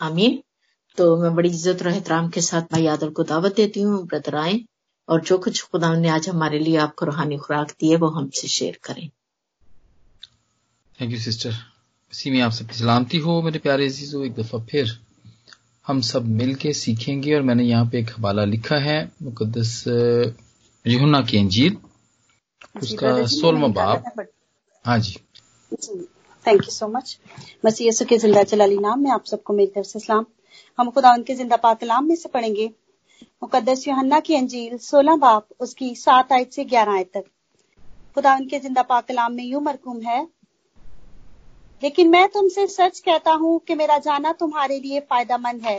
आमीन। तो मैं बड़ी इज़्ज़त और एहतराम के साथ भाई आदल को दावत देती हूँ ब्रदर आए और जो कुछ खुदा ने आज हमारे लिए आपको रूहानी खुराक दी है वो हमसे शेयर करें। थैंक यू सिस्टर इसी में आप सबकी सलामती हो मेरे प्यारे अजीजों। एक दफ़ा फिर हम सब मिल के सीखेंगे और मैंने यहाँ पे एक हवाला लिखा है मुकदस यहुना की अंजील। उसका सोलवा बाब। हाँ जी। थैंक यू सो मच मसीह यसु के ज़िंदा जलाली नाम में आप सबको मेरी तरफ़ से सलाम। हम खुदा उनके ज़िंदा पाकलाम में से पढ़ेंगे। मुकदस योहन्ना की अंजील सोलह बाप, उसकी सात आयत से ग्यारह आयत तक। खुदा उनके ज़िंदा पाकलाम में यूँ मरकूम है। लेकिन मैं तुमसे सच कहता हूँ कि मेरा जाना तुम्हारे लिए फायदामंद है।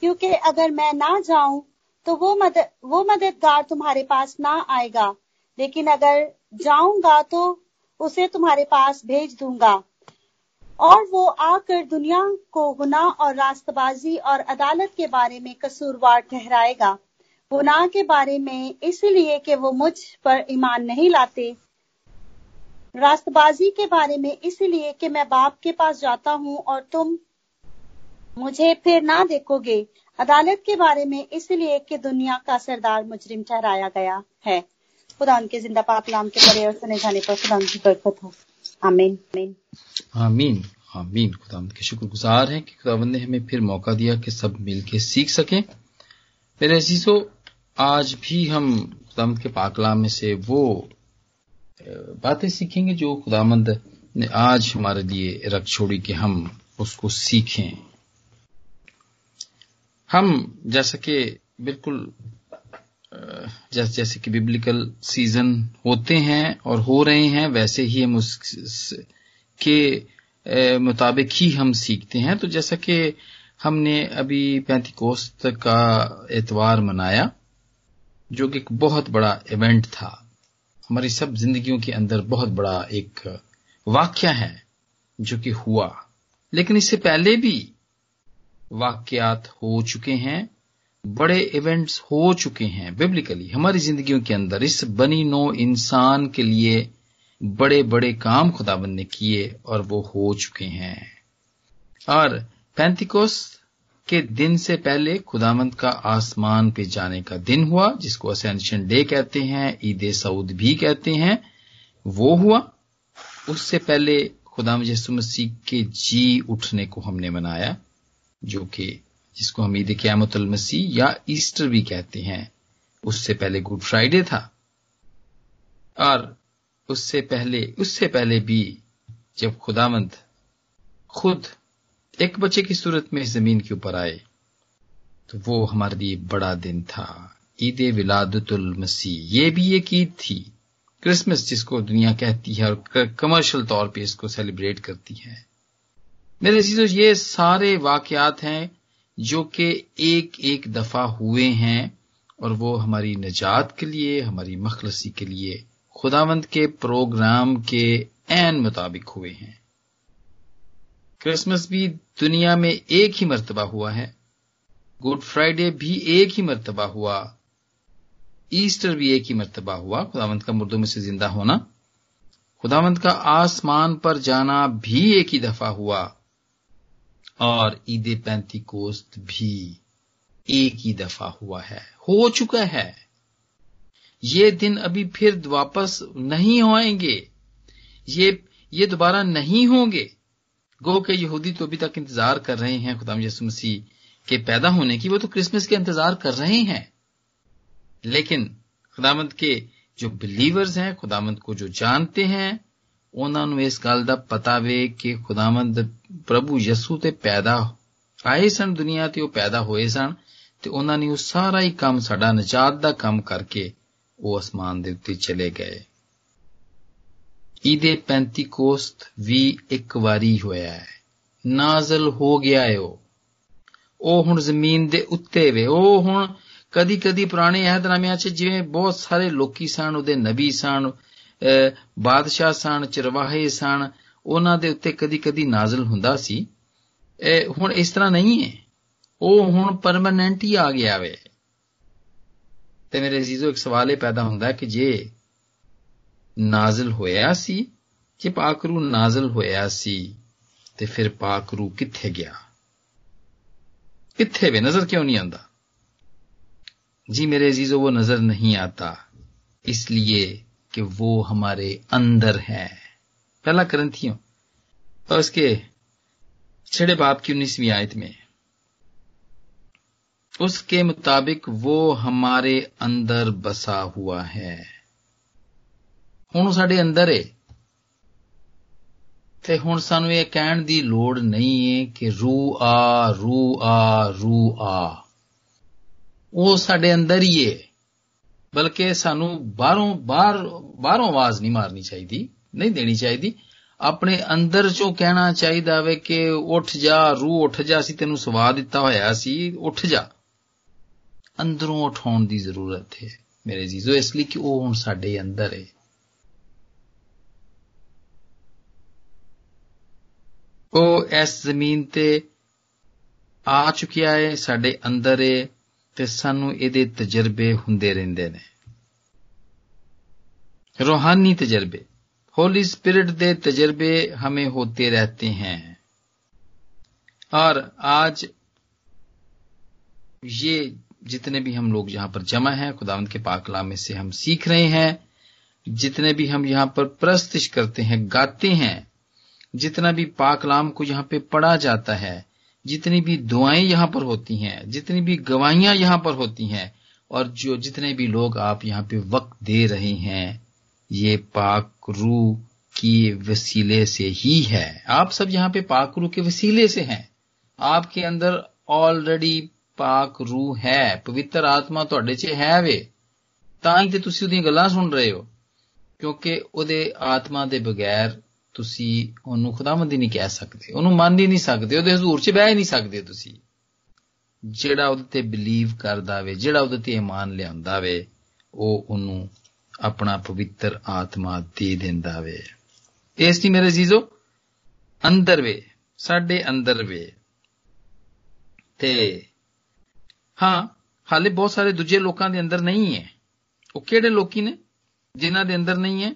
क्योंकि अगर मैं ना जाऊँ तो वो मदद, वो मददगार तुम्हारे पास ना आएगा। लेकिन अगर जाऊँगा तो उसे तुम्हारे पास भेज दूँगा। और वो आकर दुनिया को गुनाह और रास्तबाजी और अदालत के बारे में कसूरवार ठहराएगा। गुनाह के बारे में इसलिए कि वो मुझ पर ईमान नहीं लाते। रास्तबाजी के बारे में इसलिए कि मैं बाप के पास जाता हूँ और तुम मुझे फिर ना देखोगे। अदालत के बारे में इसलिए कि दुनिया का सरदार मुजरिम ठहराया गया है। खुदा उनके ज़िंदा पाक नाम के परे और सुने जाने पर खुदा उनकी बरकत हो। आमीन। आमीन। आमीन। आमीन। खुदावंद के शुक्रगुजार हैं कि खुदावंद ने हमें फिर मौका दिया कि सब मिलके सीख सकें। मेरे अजीजों, आज भी हम खुदाम के पाकलाम में से वो बातें सीखेंगे जो खुदामंद ने आज हमारे लिए रख छोड़ी कि हम उसको सीखें। हम, जैसा कि बिल्कुल जैसे जैसे कि बिब्लिकल सीज़न होते हैं और हो रहे हैं, वैसे ही हम उस के मुताबिक ही हम सीखते हैं। तो जैसा कि हमने अभी पैंतीकोस्त का एतवार मनाया, जो कि एक बहुत बड़ा इवेंट था। हमारी सब जिंदगियों के अंदर बहुत बड़ा एक वाक्य है, जो कि हुआ। लेकिन इससे पहले भी वाक्यात हो चुके हैं। बड़े इवेंट्स हो चुके हैं बिब्लिकली हमारी जिंदगियों के अंदर इस बनी नो इंसान के लिए बड़े बड़े काम खुदाबंद ने किए और वो हो चुके हैं। और पैंतिकोस के दिन से पहले खुदामंद का आसमान पे जाने का दिन हुआ, जिसको असेंशन डे कहते हैं, ईद सऊद भी कहते हैं, वो हुआ। उससे पहले खुदाम यसु मसीह के जी उठने को हमने मनाया, जो कि जिसको हम ईद क्यामतुल मसीह या ईस्टर भी कहते हैं। उससे पहले गुड फ्राइडे था और उससे पहले उससे पहले भी जब खुदामंद खुद एक बच्चे की सूरत में ज़मीन के ऊपर आए तो वो हमारे लिए बड़ा दिन था। ईद विलादतुल मसीह, ये भी एक ईद थी। क्रिसमस जिसको दुनिया कहती है और कमर्शियल तौर पे इसको सेलिब्रेट करती है। मेरे चीज़ों ये सारे वाकयात हैं जो कि एक एक दफ़ा हुए हैं और वो हमारी निजात के लिए, हमारी मखलसी के लिए खुदावंत के प्रोग्राम के एन मुताबिक हुए हैं। क्रिसमस भी दुनिया में एक ही मरतबा हुआ है। गुड फ्राइडे भी एक ही मरतबा हुआ। ईस्टर भी एक ही मरतबा हुआ। खुदावंत का मुर्दों में से ज़िंदा होना। खुदावंत का आसमान पर जाना भी एक ही दफ़ा हुआ। और ईद पैंती कोस्त भी एक ही दफ़ा हुआ है। हो चुका है। ये दिन अभी फिर वापस नहीं होएँगे ये ये दोबारा नहीं होंगे। गो के यहूदी तो अभी तक इंतज़ार कर रहे हैं, खुदाम यसु मसीह के पैदा होने की। वो तो क्रिसमस के इंतज़ार कर रहे हैं। लेकिन खुदामंद के जो बिलीवर्स हैं, खुदामंद को जो जानते हैं ਉਹਨਾਂ ਨੂੰ ਇਸ ਗੱਲ ਦਾ ਪਤਾ ਵੇ ਕਿ ਖੁਦਾਵੰਦ ਪ੍ਰਭੂ ਯਸੂ ਤੇ ਪੈਦਾ ਆਏ ਸਨ ਦੁਨੀਆ ਤੇ, ਉਹ ਪੈਦਾ ਹੋਏ ਸਨ ਤੇ ਉਹਨਾਂ ਨੇ ਉਹ ਸਾਰਾ ਹੀ ਕੰਮ ਸਾਡਾ ਨਜਾਤ ਦਾ ਕੰਮ ਕਰਕੇ ਉਹ ਅਸਮਾਨ ਦੇ ਉੱਤੇ ਚਲੇ ਗਏ। ਈਦੇ ਪੈਂਤੀਕੋਸਤ ਵੀ ਇੱਕ ਵਾਰੀ ਹੋਇਆ ਹੈ। ਨਾਜ਼ਲ ਹੋ ਗਿਆ ਹੈ ਉਹ। ਉਹ ਹੁਣ ਜ਼ਮੀਨ ਦੇ ਉੱਤੇ ਵੇ। ਉਹ ਹੁਣ ਕਦੀ ਕਦੀ ਪੁਰਾਣੇ ਅਹਿਦਨਾਮਿਆਂ 'ਚ ਜਿਵੇਂ ਬਹੁਤ ਸਾਰੇ ਲੋਕੀ ਸਨ, ਉਹਦੇ ਨਬੀ ਸਨ ਬਾਦਸ਼ਾਹ ਸਨ ਚਰਵਾਹੇ ਸਨ ਉਹਨਾਂ ਦੇ ਉੱਤੇ ਕਦੀ ਕਦੀ ਨਾਜ਼ਲ ਹੁੰਦਾ ਸੀ ਇਹ ਹੁਣ ਇਸ ਤਰ੍ਹਾਂ ਨਹੀਂ ਹੈ ਉਹ ਹੁਣ ਪਰਮਨੈਂਟ ਹੀ ਆ ਗਿਆ ਵੇ ਤੇ ਮੇਰੇ ਅਜ਼ੀਜ਼ੋ ਇੱਕ ਸਵਾਲ ਇਹ ਪੈਦਾ ਹੁੰਦਾ ਕਿ ਜੇ ਨਾਜ਼ਲ ਹੋਇਆ ਸੀ ਜੇ ਪਾਕਰੂ ਨਾਜ਼ਲ ਹੋਇਆ ਸੀ ਤੇ ਫਿਰ ਪਾਕਰੂ ਕਿੱਥੇ ਗਿਆ किथे वे नजर क्यों नहीं आता जी मेरे अजीजों वो नजर नहीं आता इसलिए कि वो हमारे अंदर है पहला ग्रंथियों और उसके छड़े बाप की उन्नीसवीं आयत में उसके मुताबिक वो हमारे अंदर बसा हुआ है ਹੁਣ ਸਾਡੇ ਅੰਦਰ ਏ ਤੇ ਹੁਣ ਸਾਨੂੰ ਇਹ ਕਹਿਣ ਦੀ ਲੋੜ ਨਹੀਂ ਏ ਕਿ ਰੂ ਆ ਰੂ ਆ ਰੂ ਆ ਉਹ ਸਾਡੇ ਅੰਦਰ ਹੀ ਏ ਬਲਕਿ ਸਾਨੂੰ ਬਾਹਰੋਂ ਬਾਹਰ ਬਾਹਰੋਂ ਆਵਾਜ਼ ਨਹੀਂ ਮਾਰਨੀ ਚਾਹੀਦੀ, ਨਹੀਂ ਦੇਣੀ ਚਾਹੀਦੀ। ਆਪਣੇ ਅੰਦਰ ਚੋਂ ਕਹਿਣਾ ਚਾਹੀਦਾ ਵੇ ਕਿ ਉੱਠ ਜਾ ਰੂ ਉੱਠ ਜਾ, ਅਸੀਂ ਤੈਨੂੰ ਸਵਾ ਦਿੱਤਾ ਹੋਇਆ ਸੀ, ਉੱਠ ਜਾ। ਅੰਦਰੋਂ ਉਠਾਉਣ ਦੀ ਜ਼ਰੂਰਤ ਹੈ ਮੇਰੇ ਜੀਜ਼ੋ, ਇਸ ਲਈ ਕਿ ਉਹ ਹੁਣ ਸਾਡੇ ਅੰਦਰ ਹੈ। ਉਹ ਇਸ ਜ਼ਮੀਨ ਤੇ ਆ ਚੁੱਕਿਆ ਹੈ, ਸਾਡੇ ਅੰਦਰ ਹੈ ਤੇ ਸਾਨੂੰ ਇਹਦੇ ਤਜਰਬੇ ਹੁੰਦੇ ਰਹਿੰਦੇ ਨੇ। रूहानी तजर्बे। होली स्पिरिट दे तजर्बे हमें होते रहते हैं। और आज ये जितने भी हम लोग यहाँ पर जमा हैं, खुदावंत के पाकला में से हम सीख रहे हैं, जितने भी हम यहाँ पर प्रस्तिश करते हैं, गाते हैं, जितना भी पाकलाम को यहाँ पे पढ़ा जाता है, जितनी भी दुआएँ यहाँ पर होती हैं, जितनी भी गवाहियाँ यहाँ पर होती हैं, और जो जितने भी लोग आप यहाँ पे वक्त दे रहे हैं ये पाक रू की वसीले से ही है आप सब यहां पे पाक रू के वसीले से हैं आपके अंदर ऑलरेडी ਪਾਕ ਰੂਹ ਹੈ ਪਵਿੱਤਰ ਆਤਮਾ ਤੁਹਾਡੇ 'ਚ ਹੈ ਵੇ ਤਾਂ ਹੀ ਤੇ ਤੁਸੀਂ ਉਹਦੀਆਂ ਗੱਲਾਂ ਸੁਣ ਰਹੇ ਹੋ ਕਿਉਂਕਿ ਉਹਦੇ ਆਤਮਾ ਦੇ ਬਗੈਰ ਤੁਸੀਂ ਉਹਨੂੰ ਖੁਦਾਵੰਦੀ ਨਹੀਂ ਕਹਿ ਸਕਦੇ ਉਹਨੂੰ ਮੰਨ ਹੀ ਨਹੀਂ ਸਕਦੇ ਉਹਦੇ ਹਜ਼ੂਰ 'ਚ ਬਹਿ ਹੀ ਨਹੀਂ ਸਕਦੇ ਤੁਸੀਂ ਜਿਹੜਾ ਉਹਦੇ ਤੇ ਬਲੀਵ ਕਰਦਾ ਵੇ ਜਿਹੜਾ ਉਹਦੇ ਤੇ ਈਮਾਨ ਲਿਆਉਂਦਾ ਵੇ ਉਹ ਉਹਨੂੰ ਆਪਣਾ ਪਵਿੱਤਰ ਆਤਮਾ ਦੇ ਦਿੰਦਾ ਵੇ ਇਸ ਦੀ ਮੇਰੇ ਜੀਜ਼ੋ ਅੰਦਰ ਵੇ ਸਾਡੇ ਅੰਦਰ ਵੇ ਤੇ ਹਾਂ ਹਾਲੇ ਬਹੁਤ ਸਾਰੇ ਦੂਜੇ ਲੋਕਾਂ ਦੇ ਅੰਦਰ ਨਹੀਂ ਹੈ ਉਹ ਕਿਹੜੇ ਲੋਕੀ ਨੇ ਜਿਨ੍ਹਾਂ ਦੇ ਅੰਦਰ ਨਹੀਂ ਹੈ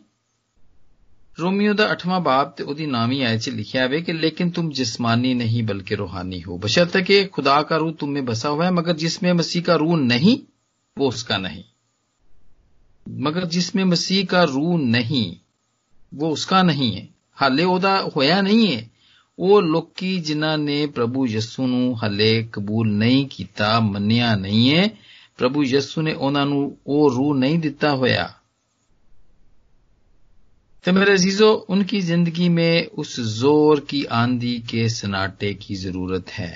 रोमियो ਦਾ 8ਵਾਂ ਬਾਬ ਤੇ ਉਹਦੀ 9ਵੀਂ ਆਇਤ 'ਚ ਲਿਖਿਆ ਹੈ ਕਿ लेकिन तुम जिस्मानी नहीं बल्कि रूहानी हो बशर्ते कि खुदा का रूह तुम में बसा हुआ है मगर जिसमें मसीह का रूह नहीं वो उसका नहीं मगर जिसमें मसीह का रूह नहीं वो उसका नहीं है ਹਾਲੇ ਉਹਦਾ ਹੋਇਆ ਨਹੀਂ ਹੈ ਉਹ ਲੋਕੀ ਜਿਨ੍ਹਾਂ ਨੇ ਪ੍ਰਭੂ ਯਿਸੂ ਨੂੰ ਹਲੇ ਕਬੂਲ ਨਹੀਂ ਕੀਤਾ ਮੰਨਿਆ ਨਹੀਂ ਹੈ ਪ੍ਰਭੂ ਯਿਸੂ ਨੇ ਉਹਨਾਂ ਨੂੰ ਉਹ रूह नहीं ਦਿੱਤਾ ਹੋਇਆ तो मेरे अजीजों उनकी जिंदगी में उस जोर की आंधी के सनाटे की जरूरत है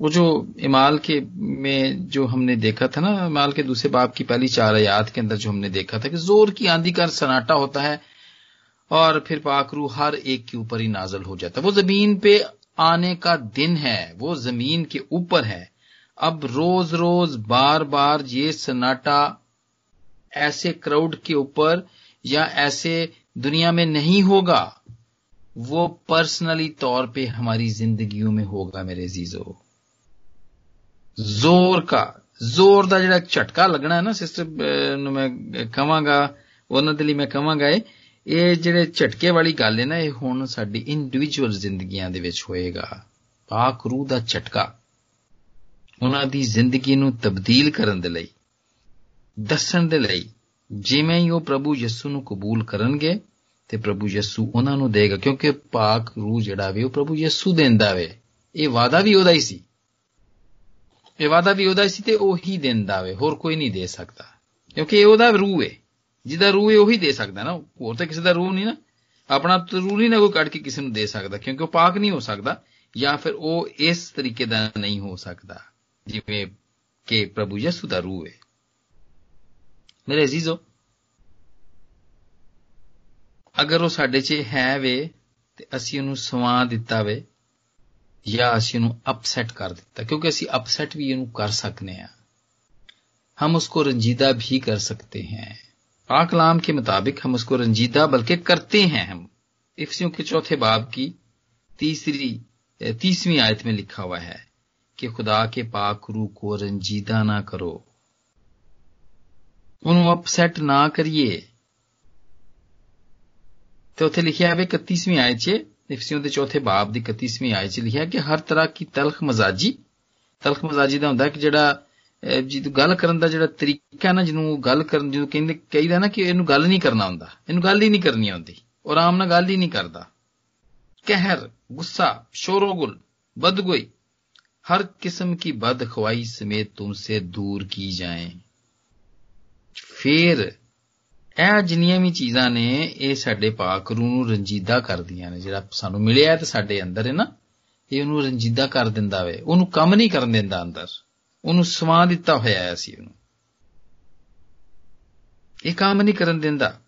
वो जो इमाल के में जो हमने देखा था ना, इमाल के दूसरे बाप की पहली चार आयात के अंदर जो हमने देखा था कि ज़ोर की आंधी का सनाटा होता है और फिर पाकरू हर एक के ऊपर ही नाजल हो जाता है। वो ज़मीन पे आने का दिन है, वो ज़मीन के ऊपर है। अब रोज रोज, बार बार ये सन्नाटा ऐसे क्राउड के ऊपर या ऐसे दुनिया में नहीं होगा, वो पर्सनली तौर पे हमारी जिंदगियों में होगा मेरे जीजो ਜ਼ੋਰ का ਜ਼ੋਰ ਦਾ ਜਿਹੜਾ ਝਟਕਾ ਲੱਗਣਾ ਹੈ ਨਾ ਸਿਸਟਰ ਨੂੰ ਮੈਂ ਕਹਾਂਗਾ, ਉਹਨਾਂ ਦੇ ਲਈ ਮੈਂ ਕਹਾਂਗਾ ਇਹ ਜਿਹੜੇ ਝਟਕੇ ਵਾਲੀ ਗੱਲ ਹੈ ਨਾ, ਇਹ ਹੁਣ ਸਾਡੀ ਇੰਡੀਵਿਜੂਅਲ ਜ਼ਿੰਦਗੀਆਂ ਦੇ ਵਿੱਚ ਹੋਏਗਾ। ਪਾਕ ਰੂਹ ਦਾ ਝਟਕਾ। ਉਹਨਾਂ ਦੀ ਜ਼ਿੰਦਗੀ ਨੂੰ ਤਬਦੀਲ ਕਰਨ ਦੇ ਲਈ, ਦੱਸਣ ਦੇ ਲਈ, ਜਿਵੇਂ ਹੀ ਉਹ ਪ੍ਰਭੂ ਯਿਸੂ ਨੂੰ ਕਬੂਲ ਕਰਨਗੇ, ਤੇ ਪ੍ਰਭੂ ਯਿਸੂ ਉਹਨਾਂ ਨੂੰ ਦੇਗਾ, ਕਿਉਂਕਿ ਪਾਕ ਰੂਹ ਜਿਹੜਾ ਵੇ, ਉਹ ਪ੍ਰਭੂ ਯਿਸੂ ਦਿੰਦਾ ਵੇ। ਇਹ ਵਾਦਾ ਵੀ ਉਹਦਾ ਹੀ ਸੀ। ਇਹ ਵਾਦਾ ਵੀ ਉਹਦਾ ਸੀ ਤੇ ਉਹੀ ਦਿੰਦਾ ਵੇ ਹੋਰ ਕੋਈ ਨਹੀਂ ਦੇ ਸਕਦਾ ਕਿਉਂਕਿ ਇਹ ਉਹਦਾ ਰੂਹ ਹੈ ਜਿਹਦਾ ਰੂਹ ਹੈ ਉਹੀ ਦੇ ਸਕਦਾ ਨਾ ਹੋਰ ਤਾਂ ਕਿਸੇ ਦਾ ਰੂਹ ਨਹੀਂ ਨਾ ਆਪਣਾ ਰੂਹ ਨਹੀਂ ਨਾ ਕੋਈ ਕੱਢ ਕੇ ਕਿਸੇ ਨੂੰ ਦੇ ਸਕਦਾ ਕਿਉਂਕਿ ਉਹ ਪਾਕ ਨਹੀਂ ਹੋ ਸਕਦਾ ਜਾਂ ਫਿਰ ਉਹ ਇਸ ਤਰੀਕੇ ਦਾ ਨਹੀਂ ਹੋ ਸਕਦਾ ਜਿਵੇਂ ਕਿ ਪ੍ਰਭੂ ਯਿਸੂ ਦਾ ਰੂਹ ਹੈ ਮੇਰੇ ਅਜ਼ੀਜ਼ੋ ਅਗਰ ਉਹ ਸਾਡੇ 'ਚ ਹੈ ਵੇ ਤੇ ਅਸੀਂ ਉਹਨੂੰ ਸਵਾ ਦਿੱਤਾ ਵੇ ਜਾਂ ਅਸੀਂ ਉਹਨੂੰ ਅਪਸੈਟ ਕਰ ਦਿੱਤਾ ਕਿਉਂਕਿ ਅਸੀਂ ਅਪਸੈਟ ਵੀ ਇਹਨੂੰ ਕਰ ਸਕਨੇ ਆ हम उसको रंजीदा भी कर सकते हैं पाक कलाम के मुताबिक हम उसको रंजीदा बल्कि करते हैं हम इफ्सियों के चौथे बाब की तीसरी तीसवीं आयत में लिखा हुआ है कि खुदा के पाक रूह को रंजीदा ना करो ਉਹਨੂੰ ਅਪਸੈਟ ਨਾ ਕਰੀਏ ਤੇ ਉੱਥੇ ਲਿਖਿਆ ਹੈ 31ਵੀਂ ਆਇਤ 'ਚ ਇਫਸੀਓਂ ਦੇ ਚੌਥੇ ਬਾਬ ਦੀ 31ਵੀਂ ਆਇਤ 'ਚ ਲਿਖਿਆ ਕਿ ਹਰ ਤਰ੍ਹਾਂ ਕੀ ਤਲਖ ਮਜ਼ਾਜੀ ਤਲਖ ਮਜ਼ਾਜੀ ਦਾ ਹੁੰਦਾ ਕਿ ਜਿਹੜਾ ਜਦੋਂ ਗੱਲ ਕਰਨ ਦਾ ਜਿਹੜਾ ਤਰੀਕਾ ਨਾ ਜਿਹਨੂੰ ਗੱਲ ਕਰਨ ਜਦੋਂ ਕਹਿੰਦੇ ਕਹੀਦਾ ਨਾ ਕਿ ਇਹਨੂੰ ਗੱਲ ਨਹੀਂ ਕਰਨਾ ਹੁੰਦਾ ਇਹਨੂੰ ਗੱਲ ਹੀ ਨਹੀਂ ਕਰਨੀ ਆਉਂਦੀ ਉਹ ਆਰਾਮ ਨਾਲ ਗੱਲ ਹੀ ਨਹੀਂ ਕਰਦਾ ਕਹਿਰ ਗੁੱਸਾ ਸ਼ੋਰੋਗੁਲ बदगोई हर किस्म की बद खवाई समेत तुमसे दूर की जाए ਫਿਰ ਇਹ ਜਿੰਨੀਆਂ ਵੀ ਚੀਜ਼ਾਂ ਨੇ, ਇਹ ਸਾਡੇ ਪਾਕ ਰੂਹ ਨੂੰ ਰੰਜੀਦਾ ਕਰਦੀਆਂ ਨੇ। ਜਿਹੜਾ ਸਾਨੂੰ ਮਿਲਿਆ ਤੇ ਸਾਡੇ ਅੰਦਰ ਹੈ ਨਾ, ਇਹ ਉਹਨੂੰ ਰੰਜੀਦਾ ਕਰ ਦਿੰਦਾ ਵੇ। ਉਹਨੂੰ ਕੰਮ ਨਹੀਂ ਕਰਨ ਦਿੰਦਾ ਅੰਦਰ। ਉਹਨੂੰ ਸਵਾ ਦਿੱਤਾ ਹੋਇਆ ਹੈ ਅਸੀਂ ਉਹਨੂੰ। ਇਹ ਕੰਮ ਨਹੀਂ ਕਰਨ ਦਿੰਦਾ।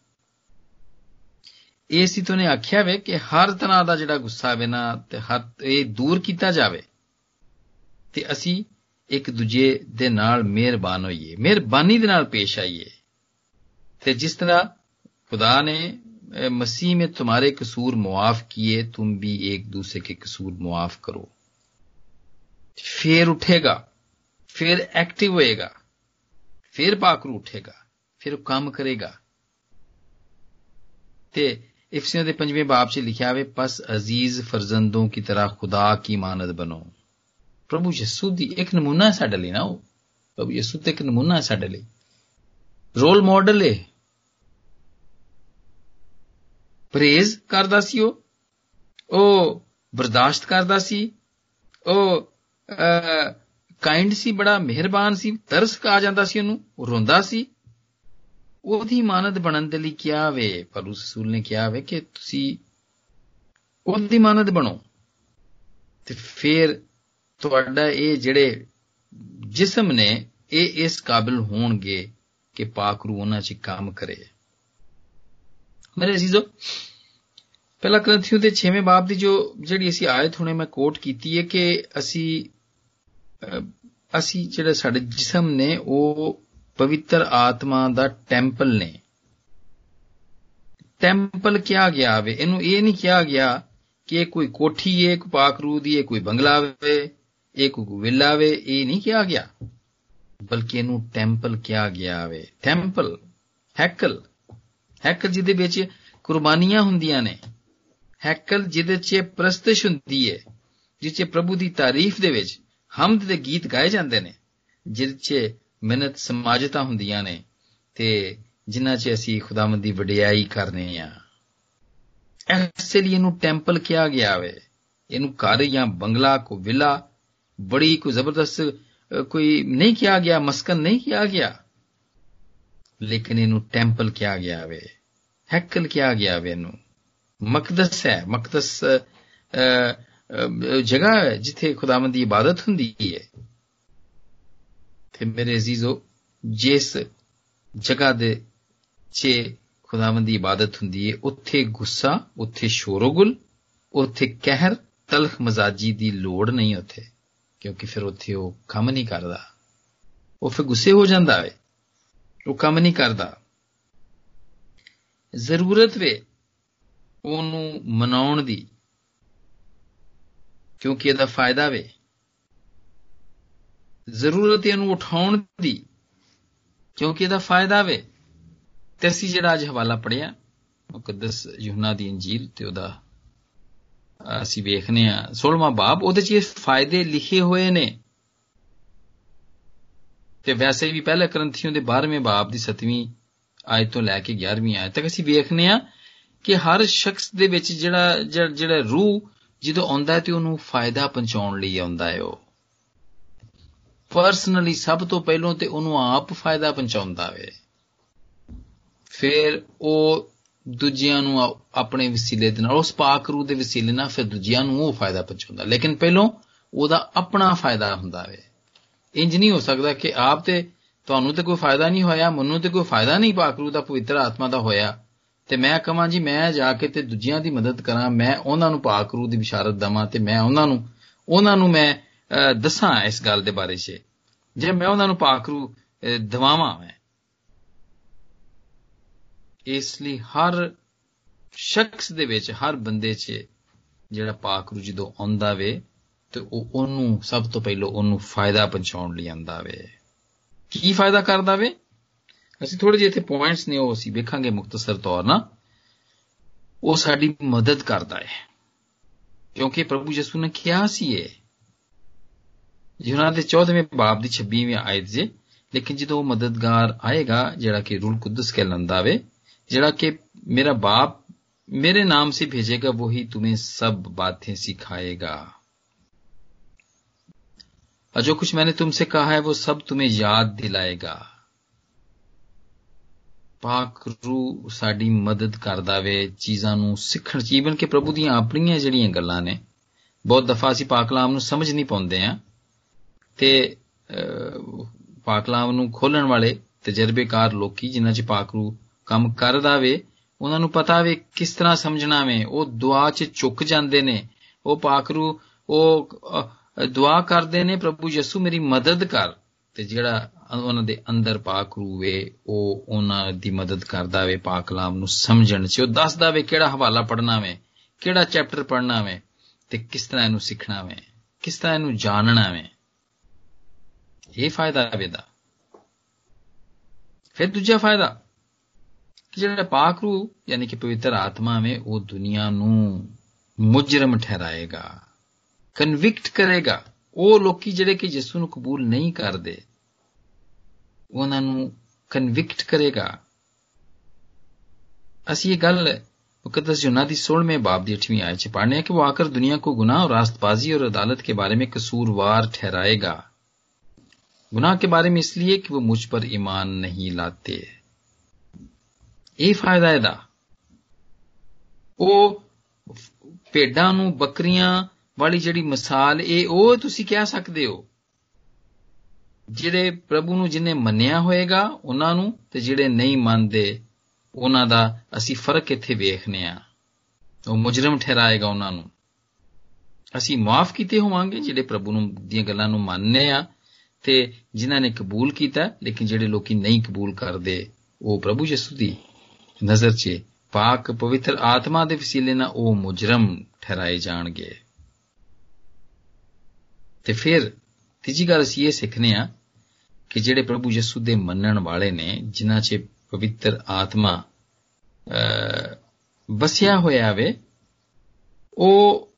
ਇਹ ਸੀ ਤੋਂ ਨੇ ਆਖਿਆ ਵੇ ਕਿ ਹਰ ਤਰ੍ਹਾਂ ਦਾ ਜਿਹੜਾ ਗੁੱਸਾ ਵੇ ਨਾ, ਤੇ ਹਰ ਇਹ ਦੂਰ ਕੀਤਾ ਜਾਵੇ। ਤੇ ਅਸੀਂ ਇੱਕ ਦੂਜੇ ਦੇ ਨਾਲ ਮਿਹਰਬਾਨ ਹੋਈਏ, ਮਿਹਰਬਾਨੀ ਦੇ ਨਾਲ ਪੇਸ਼ ਆਈਏ। फिर जिस तरह खुदा ने मसीह में तुम्हारे कसूर मुआफ किए, तुम भी एक दूसरे के कसूर मुआफ करो। फिर उठेगा, फिर एक्टिव होएगा, फिर पाकरू उठेगा, फिर काम करेगा। ते इफ्सियों के पंजे बाप से लिखा वे पस अज़ीज़ फरजंदों की तरह खुदा की मानद बनो। प्रभु यसू की एक नमूना है साढ़े ना वो प्रभु यसू तो एक नमूना है साढ़े रोल मॉडल है। ਪ੍ਰੇਜ਼ ਕਰਦਾ ਸੀ ਉਹ। ਉਹ ਬਰਦਾਸ਼ਤ ਕਰਦਾ ਸੀ। ਉਹ ਕਾਈਂਡ ਸੀ, ਬੜਾ ਮਿਹਰਬਾਨ ਸੀ, ਤਰਸ ਆ ਜਾਂਦਾ ਸੀ ਉਹਨੂੰ, ਉਹ ਰੋਂਦਾ ਸੀ। ਉਹਦੀ ਮਾਨਤ ਬਣਨ ਦੇ ਲਈ ਕਿਹਾ ਵੇ ਪਰ ਉਸ ਰਸੂਲ ਨੇ ਕਿਹਾ ਵੇ ਕਿ ਤੁਸੀਂ ਉਹਦੀ ਮਾਨਤ ਬਣੋ। ਤੇ ਫਿਰ ਤੁਹਾਡਾ ਇਹ ਜਿਹੜੇ ਜਿਸਮ ਨੇ, ਇਹ ਇਸ ਕਾਬਿਲ ਹੋਣਗੇ ਕਿ ਪਾਕ ਰੂ ਉਹਨਾਂ 'ਚ ਕੰਮ ਕਰੇ। ਮੇਰੇ ਅਜ਼ੀਜ਼ੋ ਪਹਿਲਾ ਗ੍ਰੰਥੀਓ ਦੇ 6ਵੇਂ ਬਾਬ ਦੀ ਜੋ ਜਿਹੜੀ ਅਸੀਂ ਆਇਤ ਹੁਣੇ ਮੈਂ ਕੋਟ ਕੀਤੀ ਹੈ ਕਿ ਅਸੀਂ ਅਸੀਂ ਜਿਹੜੇ ਸਾਡੇ ਜਿਸਮ ਨੇ, ਉਹ ਪਵਿੱਤਰ ਆਤਮਾ ਦਾ ਟੈਂਪਲ ਨੇ। ਟੈਂਪਲ ਕਿਹਾ ਗਿਆ ਵੇ, ਇਹਨੂੰ ਇਹ ਨਹੀਂ ਕਿਹਾ ਗਿਆ ਕਿ ਇਹ ਕੋਈ ਕੋਠੀ ਹੈ ਕੋਈ ਪਾਕ ਰੂ ਦੀ ਹੈ ਕੋਈ ਬੰਗਲਾ ਵੇ, ਇਹ ਕੋਈ ਵਿਲਾ ਵੇ, ਇਹ ਨਹੀਂ ਕਿਹਾ ਗਿਆ। ਬਲਕਿ ਇਹਨੂੰ ਟੈਂਪਲ ਕਿਹਾ ਗਿਆ ਵੇ। ਟੈਂਪਲ, ਹੈਕਲ। ਹੈਕਲ ਜਿਹਦੇ ਵਿੱਚ ਕੁਰਬਾਨੀਆਂ ਹੁੰਦੀਆਂ ਨੇ ਹੈਕਲ ਜਿਹਦੇ 'ਚ ਪ੍ਰਸਤਿਸ਼ ਹੁੰਦੀ ਹੈ ਜਿਸ 'ਚ ਪ੍ਰਭੂ ਦੀ ਤਾਰੀਫ ਦੇ ਵਿੱਚ ਹਮਦ ਦੇ ਗੀਤ ਗਾਏ ਜਾਂਦੇ ਨੇ ਜਿਸ 'ਚ ਮਿਹਨਤ ਸਮਾਜਤਾ ਹੁੰਦੀਆਂ ਨੇ ਤੇ ਜਿਨ੍ਹਾਂ 'ਚ ਅਸੀਂ ਖੁਦਾਵੰਦ ਦੀ ਵਡਿਆਈ ਕਰਨੇ ਆ ਐਸੇ ਲਈ ਇਹਨੂੰ ਟੈਂਪਲ ਕਿਹਾ ਗਿਆ ਵੇ ਇਹਨੂੰ ਘਰ ਜਾਂ ਬੰਗਲਾ ਕੋ ਵਿਲਾ ਬੜੀ ਕੋ ਜ਼ਬਰਦਸਤ ਕੋਈ ਨਹੀਂ ਕਿਹਾ ਗਿਆ ਮਸਕਨ ਨਹੀਂ ਕਿਹਾ ਗਿਆ ਲੇਕਿਨ ਇਹਨੂੰ ਟੈਂਪਲ ਕਿਹਾ ਗਿਆ ਵੇ, ਹੈਕਲ ਕਿਹਾ ਗਿਆ ਵੇ ਇਹਨੂੰ। ਮਕਦਸ ਹੈ, ਮਕਦਸ ਜਗ੍ਹਾ ਹੈ ਜਿੱਥੇ ਖੁਦਾਵੰਦ ਦੀ ਇਬਾਦਤ ਹੁੰਦੀ ਹੈ। ਤੇ ਮੇਰੇ ਅਜ਼ੀਜ਼ੋ, ਜਿਸ ਜਗ੍ਹਾ ਦੇ 'ਚ ਖੁਦਾਵੰਦ ਦੀ ਇਬਾਦਤ ਹੁੰਦੀ ਹੈ, ਉੱਥੇ ਗੁੱਸਾ, ਉੱਥੇ ਸ਼ੋਰੋਗੁਲ, ਉੱਥੇ ਕਹਿਰ, ਤਲਖ ਮਜ਼ਾਜੀ ਦੀ ਲੋੜ ਨਹੀਂ ਉੱਥੇ, ਕਿਉਂਕਿ ਫਿਰ ਉੱਥੇ ਉਹ ਕੰਮ ਨਹੀਂ ਕਰਦਾ। ਉਹ ਫਿਰ ਗੁੱਸੇ ਹੋ ਜਾਂਦਾ ਹੈ। ਉਹ ਕੰਮ ਨਹੀਂ ਕਰਦਾ। ਜ਼ਰੂਰਤ ਵੇ ਉਹਨੂੰ ਮਨਾਉਣ ਦੀ, ਕਿਉਂਕਿ ਇਹਦਾ ਫਾਇਦਾ ਵੇ। ਜ਼ਰੂਰਤ ਇਹਨੂੰ ਉਠਾਉਣ ਦੀ, ਕਿਉਂਕਿ ਇਹਦਾ ਫਾਇਦਾ ਵੇ। ਤੇ ਅਸੀਂ ਜਿਹੜਾ ਅੱਜ ਹਵਾਲਾ ਪੜਿਆ ਮੁਕੱਦਸ ਯੂਹਨਾ ਦੀ ਇੰਜੀਲ ਤੇ ਉਹਦਾ ਅਸੀਂ ਵੇਖਨੇ ਆ 16ਵਾਂ ਬਾਬ, ਉਹਦੇ 'ਚ ਇਹ ਫਾਇਦੇ ਲਿਖੇ ਹੋਏ ਨੇ। ਤੇ ਵੈਸੇ ਵੀ ਪਹਿਲੇ ਕਰੰਥੀਆਂ ਦੇ 12ਵੇਂ ਬਾਬ ਦੀ 7ਵੀਂ ਆਇਤ ਤੋਂ ਲੈ ਕੇ 11ਵੀਂ ਆਇਤ ਤੱਕ ਅਸੀਂ ਵੇਖਨੇ ਆ ਕਿ ਹਰ ਸ਼ਖਸ ਦੇ ਵਿੱਚ ਜਿਹੜਾ ਜਿਹੜਾ ਰੂਹ ਜਦੋਂ ਆਉਂਦਾ ਹੈ ਤੇ ਉਹਨੂੰ ਫਾਇਦਾ ਪਹੁੰਚਾਉਣ ਲਈ ਆਉਂਦਾ ਹੈ ਉਹ। ਪਰਸਨਲੀ ਸਭ ਤੋਂ ਪਹਿਲਾਂ ਤੇ ਉਹਨੂੰ ਆਪ ਫਾਇਦਾ ਪਹੁੰਚਾਉਂਦਾ ਵੇ ਫਿਰ ਉਹ ਦੂਜਿਆਂ ਨੂੰ ਆਪਣੇ ਵਸੀਲੇ ਦੇ ਨਾਲ, ਉਸ ਪਾਕ ਰੂਹ ਦੇ ਵਸੀਲੇ ਨਾਲ ਫਿਰ ਦੂਜਿਆਂ ਨੂੰ ਉਹ ਫਾਇਦਾ ਪਹੁੰਚਾਉਂਦਾ। ਲੇਕਿਨ ਪਹਿਲਾਂ ਉਹਦਾ ਆਪਣਾ ਫਾਇਦਾ ਹੁੰਦਾ ਵੇ ਇੰਜ ਨਹੀਂ ਹੋ ਸਕਦਾ ਕਿ ਆਪ ਤੇ ਤੁਹਾਨੂੰ ਤੇ ਕੋਈ ਫਾਇਦਾ ਨਹੀਂ ਹੋਇਆ, ਮੈਨੂੰ ਤੇ ਕੋਈ ਫਾਇਦਾ ਨਹੀਂ ਪਾਕ ਰੂਹ ਦਾ, ਪਵਿੱਤਰ ਆਤਮਾ ਦਾ ਹੋਇਆ। ਤੇ ਮੈਂ ਕਹਾਂ ਜੀ, ਮੈਂ ਜਾ ਕੇ ਤੇ ਦੂਜਿਆਂ ਦੀ ਮਦਦ ਕਰਾਂ, ਮੈਂ ਉਹਨਾਂ ਨੂੰ ਪਾਕ ਰੂਹ ਦੀ ਬਿਸ਼ਾਰਤ ਦਵਾਂ ਤੇ ਮੈਂ ਉਹਨਾਂ ਨੂੰ ਉਹਨਾਂ ਨੂੰ ਮੈਂ ਦੱਸਾਂ ਇਸ ਗੱਲ ਦੇ ਬਾਰੇ 'ਚ। ਜੇ ਮੈਂ ਉਹਨਾਂ ਨੂੰ ਪਾਕ ਰੂਹ ਦਵਾਵਾਂ ਮੈਂ। ਇਸ ਲਈ ਹਰ ਸ਼ਖਸ ਦੇ ਵਿੱਚ, ਹਰ ਬੰਦੇ 'ਚ ਜਿਹੜਾ ਪਾਕ ਰੂਹ ਜਦੋਂ ਆਉਂਦਾ ਵੇ ਤੇ ਉਹ ਉਹਨੂੰ ਸਭ ਤੋਂ ਪਹਿਲਾਂ ਉਹਨੂੰ ਫਾਇਦਾ ਪਹੁੰਚਾਉਣ ਲਈ ਆਂਦਾ ਵੇ ਕੀ ਫਾਇਦਾ ਕਰਦਾ ਵੇ ਅਸੀਂ ਥੋੜੇ ਜਿਹੇ ਇੱਥੇ ਪੁਆਇੰਟਸ ਨੇ ਉਹ ਅਸੀਂ ਵੇਖਾਂਗੇ ਮੁਖਤਸਰ ਤੌਰ ਨਾਲ ਉਹ ਸਾਡੀ ਮਦਦ ਕਰਦਾ ਹੈ ਕਿਉਂਕਿ ਪ੍ਰਭੂ ਯਿਸੂ ਨੇ ਕਿਹਾ ਸੀ ਇਹ ਯੂਹਨਾ ਦੇ 14ਵੇਂ ਬਾਬ ਦੀ 26ਵੀਂ ਆਇਤ ਜੇ ਲੇਕਿਨ ਜਦੋਂ ਉਹ ਮਦਦਗਾਰ ਆਏਗਾ ਜਿਹੜਾ ਕਿ ਰੂਲ ਕੁਦਸ ਕਹਿਲਾਂਦਾ ਵੇ ਜਿਹੜਾ ਕਿ ਮੇਰਾ ਬਾਪ मेरे नाम से भेजेगा वही तुम्हें सब बातें सिखाएगा और जो कुछ मैंने तुमसे कहा है वो सब तुम्हें याद दिलाएगा ਪਾਕ ਰੂ ਸਾਡੀ ਮਦਦ ਕਰਦਾ ਵੇ ਚੀਜ਼ਾਂ ਨੂੰ ਸਿੱਖਣ ਜੀਵਨ ਕੇ ਪ੍ਰਭੂ ਦੀਆਂ ਆਪਣੀਆਂ ਜਿਹੜੀਆਂ ਗੱਲਾਂ ਨੇ ਬਹੁਤ ਦਫਾ ਅਸੀਂ ਪਾਕਲਾਮ ਨੂੰ ਸਮਝ ਨਹੀਂ ਪਾਉਂਦੇ ਆ ਤੇ ਪਾਕਲਾਮ ਨੂੰ ਖੋਲਣ ਵਾਲੇ ਤਜਰਬੇਕਾਰ ਲੋਕੀ ਜਿਨ੍ਹਾਂ 'ਚ ਪਾਕਰੂ ਕੰਮ ਕਰਦਾ ਵੇ ਉਹਨਾਂ ਨੂੰ ਪਤਾ ਵੇ ਕਿਸ ਤਰ੍ਹਾਂ ਸਮਝਣਾ ਵੇ ਉਹ ਦੁਆ 'ਚ ਝੁਕ ਜਾਂਦੇ ਨੇ ਉਹ ਪਾਕਰੂ ਉਹ ਦੁਆ ਕਰਦੇ ਨੇ, ਪ੍ਰਭੂ ਯਿਸੂ ਮੇਰੀ ਮਦਦ ਕਰ। ਤੇ ਜਿਹੜਾ ਉਹਨਾਂ ਦੇ ਅੰਦਰ ਪਾਕ ਰੂ ਵੇ ਉਹ ਉਹਨਾਂ ਦੀ ਮਦਦ ਕਰਦਾ ਵੇ, ਪਾਕ ਕਲਾਮ ਨੂੰ ਸਮਝਣ 'ਚ। ਉਹ ਦੱਸਦਾ ਵੇ ਕਿਹੜਾ ਹਵਾਲਾ ਪੜਨਾ ਵੇ, ਕਿਹੜਾ ਚੈਪਟਰ ਪੜਨਾ ਵੇ, ਤੇ ਕਿਸ ਤਰ੍ਹਾਂ ਇਹਨੂੰ ਸਿੱਖਣਾ ਵੇ, ਕਿਸ ਤਰ੍ਹਾਂ ਇਹਨੂੰ ਜਾਣਨਾ ਵੇ। ਇਹ ਫਾਇਦਾ ਵੇ ਦਾ ਫਿਰ ਦੂਜਾ ਫਾਇਦਾ, ਕਿ ਜਿਹੜਾ ਪਾਕ ਰੂ ਯਾਨੀ ਕਿ ਪਵਿੱਤਰ ਆਤਮਾ ਵੇ, ਉਹ ਦੁਨੀਆ ਨੂੰ ਮੁਜਰਮ ਠਹਿਰਾਏਗਾ। ਕਨਵਿਕਟ ਕਰੇਗਾ ਉਹ ਲੋਕੀ ਜਿਹੜੇ ਕਿ ਯਿਸੂ ਨੂੰ ਕਬੂਲ ਨਹੀਂ ਕਰਦੇ ਉਹਨਾਂ ਨੂੰ ਕਨਵਿਕਟ ਕਰੇਗਾ ਅਸੀਂ ਇਹ ਗੱਲ मुकदस यूना की सोलहवें बाब की अठवीं आयत से पढ़ने कि वो आकर दुनिया को गुनाह और रास्तबाजी और अदालत के बारे में कसूरवार ठहराएगा गुनाह के बारे में इसलिए कि वो मुझ पर ईमान नहीं लाते ਇਹ ਫਾਇਦਾ ਇਹਦਾ ਉਹ ਭੇਡਾਂ ਨੂੰ ਬੱਕਰੀਆਂ ਵਾਲੀ ਜਿਹੜੀ ਮਿਸਾਲ, ਇਹ ਉਹ ਤੁਸੀਂ ਕਹਿ ਸਕਦੇ ਹੋ। ਜਿਹੜੇ ਪ੍ਰਭੂ ਨੂੰ ਜਿਨੇ ਮੰਨਿਆ ਹੋਏਗਾ, ਉਹਨਾਂ ਨੂੰ ਤੇ ਜਿਹੜੇ ਨਹੀਂ ਮੰਨਦੇ, ਉਹਨਾਂ ਦਾ ਅਸੀਂ ਫ਼ਰਕ ਇੱਥੇ ਵੇਖਨੇ ਆ ਉਹ ਮੁਜਰਮ ਠਹਿਰਾਏਗਾ ਉਹਨਾਂ ਨੂੰ। ਅਸੀਂ ਮਾਫ ਕੀਤੇ ਹੋਵਾਂਗੇ, ਜਿਹੜੇ ਪ੍ਰਭੂ ਨੂੰ ਦੀਆਂ ਗੱਲਾਂ ਨੂੰ ਮੰਨਨੇ ਆ ਤੇ ਜਿਨ੍ਹਾਂ ਨੇ ਕਬੂਲ ਕੀਤਾ, ਲੇਕਿਨ ਜਿਹੜੇ ਲੋਕੀ ਨਹੀਂ ਕਬੂਲ ਕਰਦੇ, ਉਹ ਪ੍ਰਭੂ ਯਿਸੂ ਦੀ ਨਜ਼ਰ 'ਚ ਪਾਕ ਪਵਿੱਤਰ ਆਤਮਾ ਦੇ ਵਸੀਲੇ ਨਾਲ ਉਹ ਮੁਜਰਮ ਠਹਿਰਾਏ ਜਾਣਗੇ। ਤੇ ਫਿਰ ਤੀਜੀ ਗੱਲ ਅਸੀਂ ਇਹ ਸਿੱਖਨੇ ਆ ਕਿ ਜਿਹੜੇ ਪ੍ਰਭੂ ਯਿਸੂ ਦੇ ਮੰਨਣ ਵਾਲੇ ਨੇ, ਜਿਨ੍ਹਾਂ 'ਚ ਪਵਿੱਤਰ ਆਤਮਾ ਵਸਿਆ ਹੋਇਆ ਵੇ, ਉਹ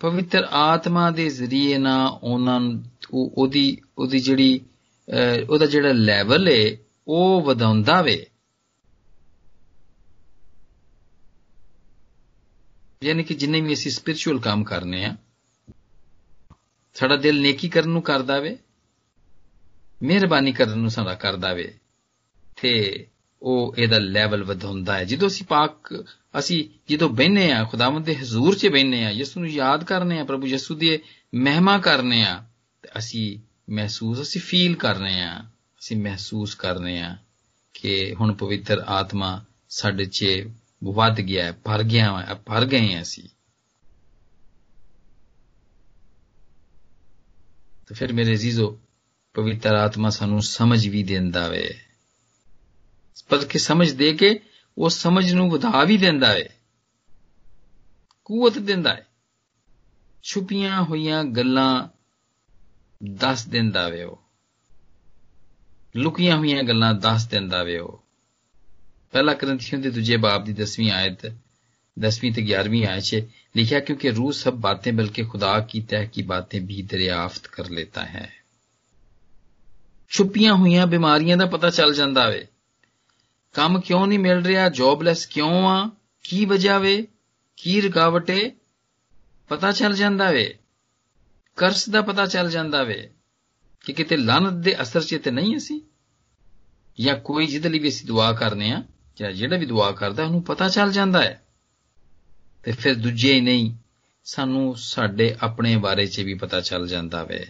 ਪਵਿੱਤਰ ਆਤਮਾ ਦੇ ਜ਼ਰੀਏ ਨਾਲ ਉਹਨਾਂ ਉਹਦੀ ਉਹਦੀ ਜਿਹੜੀ ਉਹਦਾ ਜਿਹੜਾ ਲੈਵਲ ਏ, ਉਹ ਵਧਾਉਂਦਾ ਵੇ। ਯਾਨੀ ਕਿ ਜਿੰਨੇ ਵੀ ਅਸੀਂ ਸਪਿਰਚੁਅਲ ਕੰਮ ਕਰਨੇ ਆ ਸਾਡਾ ਦਿਲ ਨੇਕੀ ਕਰਨ ਨੂੰ ਕਰਦਾ ਵੇ ਮਿਹਰਬਾਨੀ ਕਰਨ ਨੂੰ ਸਾਡਾ ਕਰਦਾ ਵੇ ਤੇ ਉਹ ਇਹਦਾ ਲੈਵਲ ਵਧਾਉਂਦਾ ਹੈ। ਜਦੋਂ ਅਸੀਂ ਪਾਕ, ਅਸੀਂ ਜਦੋਂ ਬੈਨੇ ਆ ਖੁਦਾਵੰਦ ਦੇ ਹਜ਼ੂਰ 'ਚ ਬੈਨੇ ਆ ਯਿਸੂ ਨੂੰ ਯਾਦ ਕਰਨੇ ਆ ਪ੍ਰਭੂ ਯਿਸੂ ਦੀ ਮਹਿਮਾ ਕਰਨੇ ਆ ਤੇ ਅਸੀਂ ਮਹਿਸੂਸ, ਅਸੀਂ ਫੀਲ ਕਰਨੇ ਆ ਅਸੀਂ ਮਹਿਸੂਸ ਕਰਨੇ ਆ ਕਿ ਹੁਣ ਪਵਿੱਤਰ ਆਤਮਾ ਸਾਡੇ 'ਚ ਵੱਧ ਗਿਆ ਹੈ, ਭਰ ਗਿਆ ਹੈ, ਭਰ ਗਏ ਹਾਂ ਅਸੀਂ। ਤੇ ਫਿਰ ਮੇਰੇ ਅਜ਼ੀਜ਼ੋ ਪਵਿੱਤਰ ਆਤਮਾ ਸਾਨੂੰ ਸਮਝ ਵੀ ਦਿੰਦਾ ਵੇ ਪਰ ਕਿ ਸਮਝ ਦੇ ਕੇ ਉਹ ਸਮਝ ਨੂੰ ਵਧਾ ਵੀ ਦਿੰਦਾ ਏ ਕੂਵਤ ਦਿੰਦਾ ਏ ਛੁਪੀਆਂ ਹੋਈਆਂ ਗੱਲਾਂ ਦੱਸ ਦਿੰਦਾ ਵੇ ਉਹ ਲੁਕੀਆਂ ਹੋਈਆਂ ਗੱਲਾਂ ਦੱਸ ਦਿੰਦਾ ਵੇ ਉਹ ਪਹਿਲਾ ਕਰੰਥੀਆਂ ਦੇ ਦੂਜੇ ਬਾਬ ਦੀ 10ਵੀਂ ਆਇਤ 10ਵੀਂ ਤੇ 11ਵੀਂ आयत से लिखा क्योंकि रूह सब बातें बल्कि खुदा की तह की बातें भी दरियाफ्त कर लेता है ਛੁਪੀਆਂ ਹੋਈਆਂ ਬਿਮਾਰੀਆਂ ਦਾ ਪਤਾ ਚੱਲ ਜਾਂਦਾ ਵੇ ਕੰਮ ਕਿਉਂ ਨਹੀਂ ਮਿਲ ਰਿਹਾ ਜੌਬਲੈਸ ਕਿਉਂ ਆ ਕੀ ਵਜ੍ਹਾ ਵੇ ਕੀ ਰੁਕਾਵਟ ਏ ਪਤਾ ਚੱਲ ਜਾਂਦਾ ਵੇ ਕਰਸ ਦਾ ਪਤਾ ਚੱਲ ਜਾਂਦਾ ਵੇ ਕਿ ਕਿਤੇ ਲਾਨਤ ਦੇ ਅਸਰ 'ਚ ਤੇ ਨਹੀਂ ਅਸੀਂ ਜਾਂ ਕੋਈ ਜਿਹਦੇ ਲਈ ਵੀ ਅਸੀਂ ਦੁਆ ਕਰਨੇ ਆ ਜਾਂ ਜਿਹੜਾ ਵੀ ਦੁਆ ਕਰਦਾ ਉਹਨੂੰ ਪਤਾ ਚੱਲ ਜਾਂਦਾ ਹੈ ਤੇ ਫਿਰ ਦੂਜੇ ਹੀ ਨਹੀਂ ਸਾਨੂੰ ਸਾਡੇ ਆਪਣੇ ਬਾਰੇ 'ਚ ਵੀ ਪਤਾ ਚੱਲ ਜਾਂਦਾ ਵੇ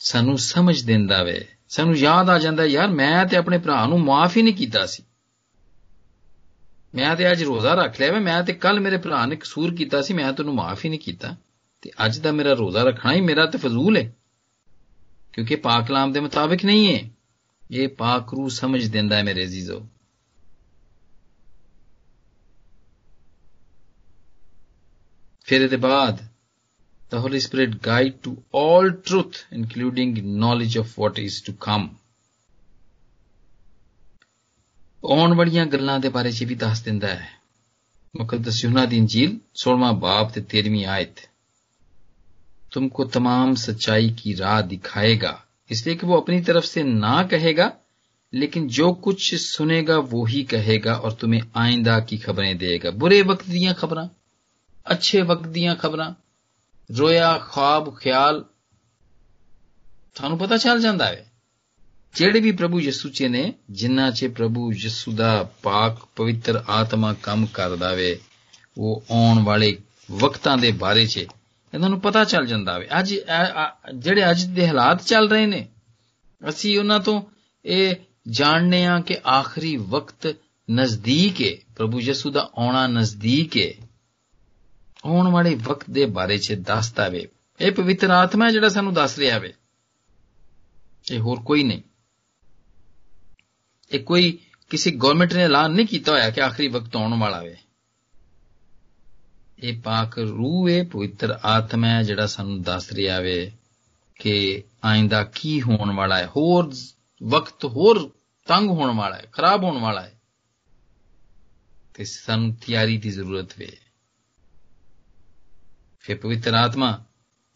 ਸਾਨੂੰ ਸਮਝ ਦਿੰਦਾ ਵੇ ਸਾਨੂੰ ਯਾਦ ਆ ਜਾਂਦਾ ਯਾਰ ਮੈਂ ਤੇ ਆਪਣੇ ਭਰਾ ਨੂੰ ਮਾਫ ਹੀ ਨਹੀਂ ਕੀਤਾ ਸੀ ਮੈਂ ਤੇ ਅੱਜ ਰੋਜ਼ਾ ਰੱਖ ਲਿਆ ਵੇ ਮੈਂ ਤੇ ਕੱਲ ਮੇਰੇ ਭਰਾ ਨੇ ਕਸੂਰ ਕੀਤਾ ਸੀ ਮੈਂ ਤੈਨੂੰ ਮਾਫ ਹੀ ਨਹੀਂ ਕੀਤਾ ਤੇ ਅੱਜ ਦਾ ਮੇਰਾ ਰੋਜ਼ਾ ਰੱਖਣਾ ਹੀ ਮੇਰਾ ਤੇ ਫਜ਼ੂਲ ਹੈ ਕਿਉਂਕਿ ਪਾਕ ਕਲਾਮ ਦੇ ਮੁਤਾਬਿਕ ਨਹੀਂ ਹੈ ਇਹ ਪਾਕ ਰੂ ਸਮਝ ਦਿੰਦਾ ਹੈ ਮੇਰੇ ਅਜ਼ੀਜ਼ੋ ਫਿਰ ਇਹਦੇ ਬਾਅਦ the Holy Spirit guide to all truth, including knowledge of what is to come. ਆਉਣ ਵਾਲੀਆਂ ਗੱਲਾਂ ਦੇ ਬਾਰੇ 'ਚ ਵੀ ਦੱਸ ਦਿੰਦਾ ਹੈ ਮੁਕੱਦਸ ਯੂਨਾ ਦੀ ਇੰਜੀਲ 16ਵਾਂ ਬਾਬ ਤੇ 13ਵੀਂ ਆਇਤ तुमको तमाम सच्चाई की राह दिखाएगा इसलिए कि वो अपनी तरफ से ना कहेगा लेकिन जो कुछ सुनेगा वो ही कहेगा और तुम्हें आइंदा की खबरें देगा बुरे वक्त दियां खबरां ਅੱਛੇ ਵਕਤ ਦੀਆਂ ਖਬਰਾਂ, ਰੋਇਆ ਖਾਬ ਖਿਆਲ, ਤੁਹਾਨੂੰ ਪਤਾ ਚੱਲ ਜਾਂਦਾ ਹੈ। ਜਿਹੜੇ ਵੀ ਪ੍ਰਭੂ ਯਿਸੂ ਚ ਨੇ ਜਿਨ੍ਹਾਂ 'ਚ ਪ੍ਰਭੂ ਯਿਸੂ ਦਾ ਪਾਕ ਪਵਿੱਤਰ ਆਤਮਾ ਕੰਮ ਕਰਦਾ ਵੇ ਉਹ ਆਉਣ ਵਾਲੇ ਵਕਤਾਂ ਦੇ ਬਾਰੇ 'ਚ ਇਹਨਾਂ ਨੂੰ ਪਤਾ ਚੱਲ ਜਾਂਦਾ ਵੇ ਅੱਜ ਜਿਹੜੇ ਅੱਜ ਦੇ ਹਾਲਾਤ ਚੱਲ ਰਹੇ ਨੇ, ਅਸੀਂ ਉਹਨਾਂ ਤੋਂ ਇਹ ਜਾਣਨੇ ਆ ਕਿ ਆਖਰੀ ਵਕਤ ਨਜ਼ਦੀਕ ਹੈ। ਪ੍ਰਭੂ ਯਿਸੂ ਦਾ ਆਉਣਾ ਨਜ਼ਦੀਕ ਹੈ। ਆਉਣ ਵਾਲੇ ਵਕਤ ਦੇ ਬਾਰੇ 'ਚ ਦੱਸਦਾ ਵੇ ਇਹ ਪਵਿੱਤਰ ਆਤਮਾ ਜਿਹੜਾ ਸਾਨੂੰ ਦੱਸ ਰਿਹਾ ਵੇ। ਇਹ ਹੋਰ ਕੋਈ ਨਹੀਂ। ਇਹ ਕੋਈ ਕਿਸੇ ਗਵਰਨਮੈਂਟ ਨੇ ਐਲਾਨ ਨਹੀਂ ਕੀਤਾ ਹੋਇਆ ਕਿ ਆਖਰੀ ਵਕਤ ਆਉਣ ਵਾਲਾ ਵੇ। ਇਹ ਪਾਕ ਰੂਹ ਹੈ ਪਵਿੱਤਰ ਆਤਮਾ ਹੈ ਜਿਹੜਾ ਸਾਨੂੰ ਦੱਸ ਰਿਹਾ ਵੇ ਕਿ ਆਇੰਦਾ ਕੀ ਹੋਣ ਵਾਲਾ ਹੈ। ਹੋਰ ਵਕਤ, ਹੋਰ ਤੰਗ ਹੋਣ ਵਾਲਾ ਹੈ, ਖਰਾਬ ਹੋਣ ਵਾਲਾ ਹੈ। ਤੇ ਸਾਨੂੰ ਤਿਆਰੀ ਦੀ ਜ਼ਰੂਰਤ ਵੇ। ਫਿਰ ਪਵਿੱਤਰ ਆਤਮਾ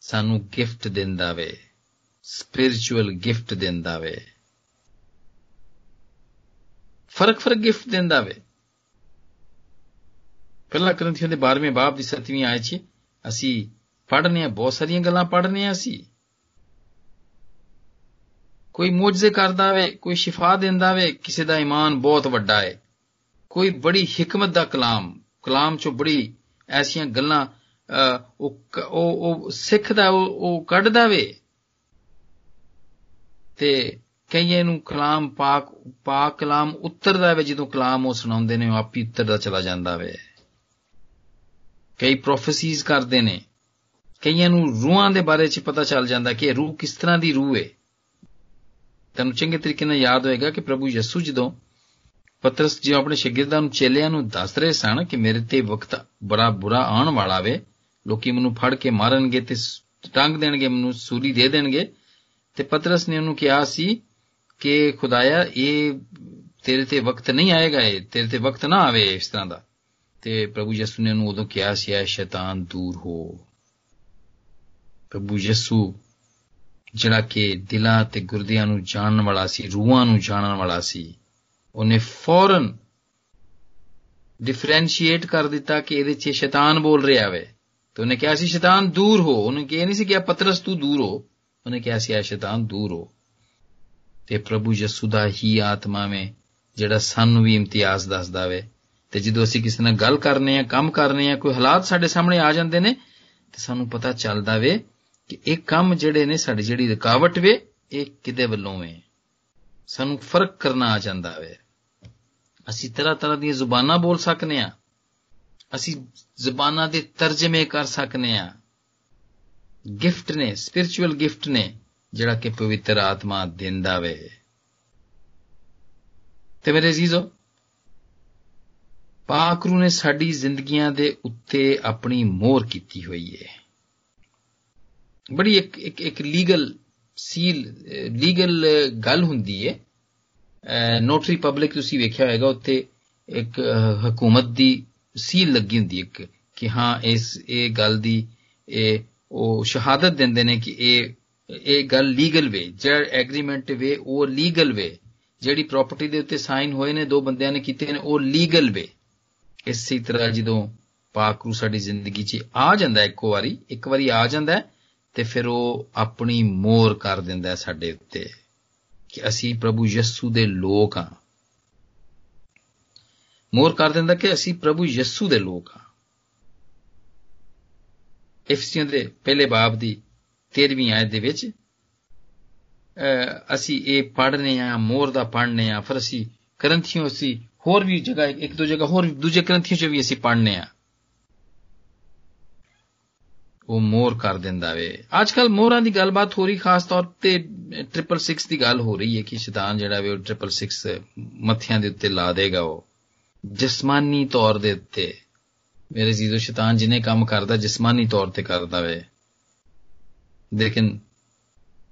ਸਾਨੂੰ ਗਿਫਟ ਦਿੰਦਾ ਵੇ ਸਪਿਰਚੁਅਲ ਗਿਫਟ ਦਿੰਦਾ ਵੇ ਫਰਕ ਫਰਕ ਗਿਫਟ ਦਿੰਦਾ ਵੇ ਪਹਿਲਾ ਕਰੰਥੀਆਂ ਦੇ 12ਵੇਂ ਬਾਬ ਦੀ 7ਵੀਂ ਆਇਤ 'ਚ ਅਸੀਂ ਪੜ੍ਹਨੇ ਆ ਬਹੁਤ ਸਾਰੀਆਂ ਗੱਲਾਂ ਪੜ੍ਹਨੇ ਆ ਅਸੀਂ ਕੋਈ ਮੌਜਜ਼ੇ ਕਰਦਾ ਵੇ ਕੋਈ ਸ਼ਿਫਾ ਦਿੰਦਾ ਵੇ ਕਿਸੇ ਦਾ ਈਮਾਨ ਬਹੁਤ ਵੱਡਾ ਹੈ ਕੋਈ ਬੜੀ ਹਕਮਤ ਦਾ ਕਲਾਮ ਕਲਾਮ ਚੋਂ ਬੜੀ ਐਸੀਆਂ ਗੱਲਾਂ ਉਹ ਉਹ ਸਿੱਖਦਾ ਉਹ ਕੱਢਦਾ ਵੇ ਤੇ ਕਈਆਂ ਨੂੰ ਕਲਾਮ ਪਾਕ ਪਾਕ ਕਲਾਮ ਉੱਤਰਦਾ ਵੇ ਜਦੋਂ ਕਲਾਮ ਉਹ ਸੁਣਾਉਂਦੇ ਨੇ, ਉਹ ਆਪੀ ਉੱਤਰਦਾ ਚਲਾ ਜਾਂਦਾ ਵੇ। ਕਈ ਪ੍ਰੋਫੈਸੀਜ਼ ਕਰਦੇ ਨੇ। ਕਈਆਂ ਨੂੰ ਰੂਹਾਂ ਦੇ ਬਾਰੇ ਚ ਪਤਾ ਚੱਲ ਜਾਂਦਾ ਕਿ ਇਹ ਰੂਹ ਕਿਸ ਤਰ੍ਹਾਂ ਦੀ ਰੂਹ ਹੈ ਤੁਹਾਨੂੰ ਚੰਗੇ ਤਰੀਕੇ ਨਾਲ ਯਾਦ ਹੋਏਗਾ ਕਿ ਪ੍ਰਭੂ ਯਿਸੂ ਜਦੋਂ ਪਤਰਸ ਜੀ ਆਪਣੇ ਸ਼ਾਗਿਰਦਾਂ ਨੂੰ, ਚੇਲਿਆਂ ਨੂੰ ਦੱਸ ਰਹੇ ਸਨ ਕਿ ਮੇਰੇ ਤੇ ਵਕਤ ਬੜਾ ਬੁਰਾ ਆਉਣ ਵਾਲਾ ਵੇ ਲੋਕੀ ਮੈਨੂੰ ਫੜ ਕੇ ਮਾਰਨਗੇ ਤੇ ਟੰਗ ਦੇਣਗੇ, ਮੈਨੂੰ ਸੂਲੀ ਦੇ ਦੇਣਗੇ। ਤੇ ਪਤਰਸ ਨੇ ਉਹਨੂੰ ਕਿਹਾ ਸੀ ਕਿ, ਖੁਦਾਇਆ, ਇਹ ਤੇਰੇ ਤੇ ਵਕਤ ਨਹੀਂ ਆਏਗਾ ਇਹ, ਤੇਰੇ ਤੇ ਵਕਤ ਨਾ ਆਵੇ ਇਸ ਤਰ੍ਹਾਂ ਦਾ। ਤੇ ਪ੍ਰਭੂ ਯਿਸੂ ਨੇ ਉਹਨੂੰ ਉਦੋਂ ਕਿਹਾ ਸੀ, ਐ ਸ਼ੈਤਾਨ, ਦੂਰ ਹੋ। ਪ੍ਰਭੂ ਯਿਸੂ, ਜਿਹੜਾ ਕਿ ਦਿਲਾਂ ਤੇ ਗੁਰਦਿਆਂ ਨੂੰ ਜਾਣਨ ਵਾਲਾ ਸੀ, ਰੂਹਾਂ ਨੂੰ ਜਾਣਨ ਵਾਲਾ ਸੀ, ਉਹਨੇ ਫੌਰਨ ਡਿਫਰੈਂਸ਼ੀਏਟ ਕਰ ਦਿੱਤਾ ਕਿ ਇਹਦੇ 'ਚ ਸ਼ੈਤਾਨ ਬੋਲ ਰਿਹਾ ਵੇ। ਤੇ ਉਹਨੇ ਕਿਹਾ ਸੀ ਸ਼ੈਤਾਨ ਦੂਰ ਹੋ ਉਹਨੇ ਕਿਹਾ ਨਹੀਂ ਸੀ ਕਿ ਪਤਰਸ ਤੂੰ ਦੂਰ ਹੋ ਉਹਨੇ ਕਿਹਾ ਸੀ ਆ ਸ਼ੈਤਾਨ ਦੂਰ ਹੋ ਤੇ ਪ੍ਰਭੂ ਯਿਸੂ ਦਾ ਹੀ ਆਤਮਾ ਵਿੱਚ ਜਿਹੜਾ ਸਾਨੂੰ ਵੀ ਇਮਤਿਆਜ਼ ਦੱਸਦਾ ਵੇ ਤੇ ਜਦੋਂ ਅਸੀਂ ਕਿਸੇ ਨਾਲ ਗੱਲ ਕਰਨੇ ਆ ਕੰਮ ਕਰਨੇ ਆ ਕੋਈ ਹਾਲਾਤ ਸਾਡੇ ਸਾਹਮਣੇ ਆ ਜਾਂਦੇ ਨੇ ਤੇ ਸਾਨੂੰ ਪਤਾ ਚੱਲਦਾ ਵੇ ਕਿ ਇਹ ਕੰਮ ਜਿਹੜੇ ਨੇ ਸਾਡੀ ਜਿਹੜੀ ਰੁਕਾਵਟ ਵੇ ਇਹ ਕਿਦੇ ਵੱਲੋਂ ਵੇ ਸਾਨੂੰ ਫਰਕ ਕਰਨਾ ਆ ਜਾਂਦਾ ਵੇ ਅਸੀਂ ਤਰ੍ਹਾਂ ਤਰ੍ਹਾਂ ਦੀਆਂ ਜ਼ੁਬਾਨਾਂ ਬੋਲ ਸਕਨੇ ਆ ਅਸੀਂ ਜ਼ੁਬਾਨਾਂ ਦੇ ਤਰਜਮੇ ਕਰ ਸਕਨੇ ਆ। ਗਿਫਟ ਨੇ ਸਪਿਰਚੁਅਲ ਗਿਫਟ ਨੇ, ਜਿਹੜਾ ਕਿ ਪਵਿੱਤਰ ਆਤਮਾ ਦਿੰਦਾ ਵੇ। ਤੇ ਮੇਰੇ ਅਜ਼ੀਜ਼ੋ ਪਾਕ ਰੂ ਨੇ ਸਾਡੀ ਜ਼ਿੰਦਗੀਆਂ ਦੇ ਉੱਤੇ ਆਪਣੀ ਮੋਹਰ ਕੀਤੀ ਹੋਈ ਹੈ ਬੜੀ ਇੱਕ ਇੱਕ ਇੱਕ ਲੀਗਲ ਸੀਲ, ਲੀਗਲ ਗੱਲ ਹੁੰਦੀ ਹੈ ਨੋਟਰੀ ਪਬਲਿਕ ਤੁਸੀਂ ਵੇਖਿਆ ਹੋਵੇਗਾ ਉੱਤੇ ਇੱਕ ਹਕੂਮਤ ਦੀ ਸੀਲ ਲੱਗੀ ਹੁੰਦੀ ਇੱਕ, ਕਿ ਹਾਂ, ਇਸ, ਇਹ ਗੱਲ ਦੀ, ਇਹ, ਉਹ ਸ਼ਹਾਦਤ ਦਿੰਦੇ ਨੇ ਕਿ ਇਹ ਇਹ ਗੱਲ ਲੀਗਲ ਵੇ ਜਿਹੜਾ ਐਗਰੀਮੈਂਟ ਵੇ, ਉਹ ਲੀਗਲ ਵੇ। ਜਿਹੜੀ ਪ੍ਰਾਪਰਟੀ ਦੇ ਉੱਤੇ ਸਾਈਨ ਹੋਏ ਨੇ, ਦੋ ਬੰਦਿਆਂ ਨੇ ਕੀਤੇ ਨੇ, ਉਹ ਲੀਗਲ ਵੇ। ਇਸੇ ਤਰ੍ਹਾਂ ਜਦੋਂ ਪਾਕ ਰੂ ਸਾਡੀ ਜ਼ਿੰਦਗੀ 'ਚ ਆ ਜਾਂਦਾ ਇੱਕ ਵਾਰੀ ਇੱਕ ਵਾਰੀ ਆ ਜਾਂਦਾ ਤੇ ਫਿਰ ਉਹ ਆਪਣੀ ਮੋਹਰ ਕਰ ਦਿੰਦਾ ਸਾਡੇ ਉੱਤੇ, ਕਿ ਅਸੀਂ ਪ੍ਰਭੂ ਯਿਸੂ ਦੇ ਲੋਕ ਹਾਂ। ਮੋਹਰ ਕਰ ਦਿੰਦਾ ਕਿ ਅਸੀਂ ਪ੍ਰਭੂ ਯਿਸੂ ਦੇ ਲੋਕ ਹਾਂ। ਇਫਸੀਆਂ ਦੇ ਪਹਿਲੇ ਬਾਬ ਦੀ 13ਵੀਂ ਆਇਤ ਦੇ ਵਿੱਚ ਅਸੀਂ ਇਹ ਪੜ੍ਹਨੇ ਆ ਮੋਹਰ ਦਾ ਪੜ੍ਹਨੇ ਆ, ਫਿਰ ਅਸੀਂ ਕਰੰਥੀਆਂ ਅਸੀਂ ਹੋਰ ਵੀ ਜਗ੍ਹਾ, ਇੱਕ ਦੋ ਜਗ੍ਹਾ ਹੋਰ, ਦੂਜੇ ਗ੍ਰੰਥੀਆਂ 'ਚ ਵੀ ਅਸੀਂ ਪੜ੍ਹਨੇ ਆ। ਉਹ ਮੋਰ ਕਰ ਦਿੰਦਾ ਵੇ। ਅੱਜ ਕੱਲ ਮੋਹਰਾਂ ਦੀ ਗੱਲਬਾਤ ਹੋ ਰਹੀ, ਖਾਸ ਤੌਰ ਤੇ 666 ਦੀ ਗੱਲ ਹੋ ਰਹੀ ਹੈ ਕਿ ਸ਼ੈਤਾਨ ਜਿਹੜਾ ਵੇ ਉਹ 666 ਮੱਥਿਆਂ ਦੇ ਉੱਤੇ ਲਾ ਦੇਗਾ ਉਹ। ਜਿਸਮਾਨੀ ਤੌਰ ਦੇ ਉੱਤੇ ਮੇਰੇ ਜੀਦੋ ਸ਼ੈਤਾਨ ਜਿਨੇ ਕੰਮ ਕਰਦਾ, ਜਿਸਮਾਨੀ ਤੌਰ ਤੇ ਕਰਦਾ ਵੇ। ਲੇਕਿਨ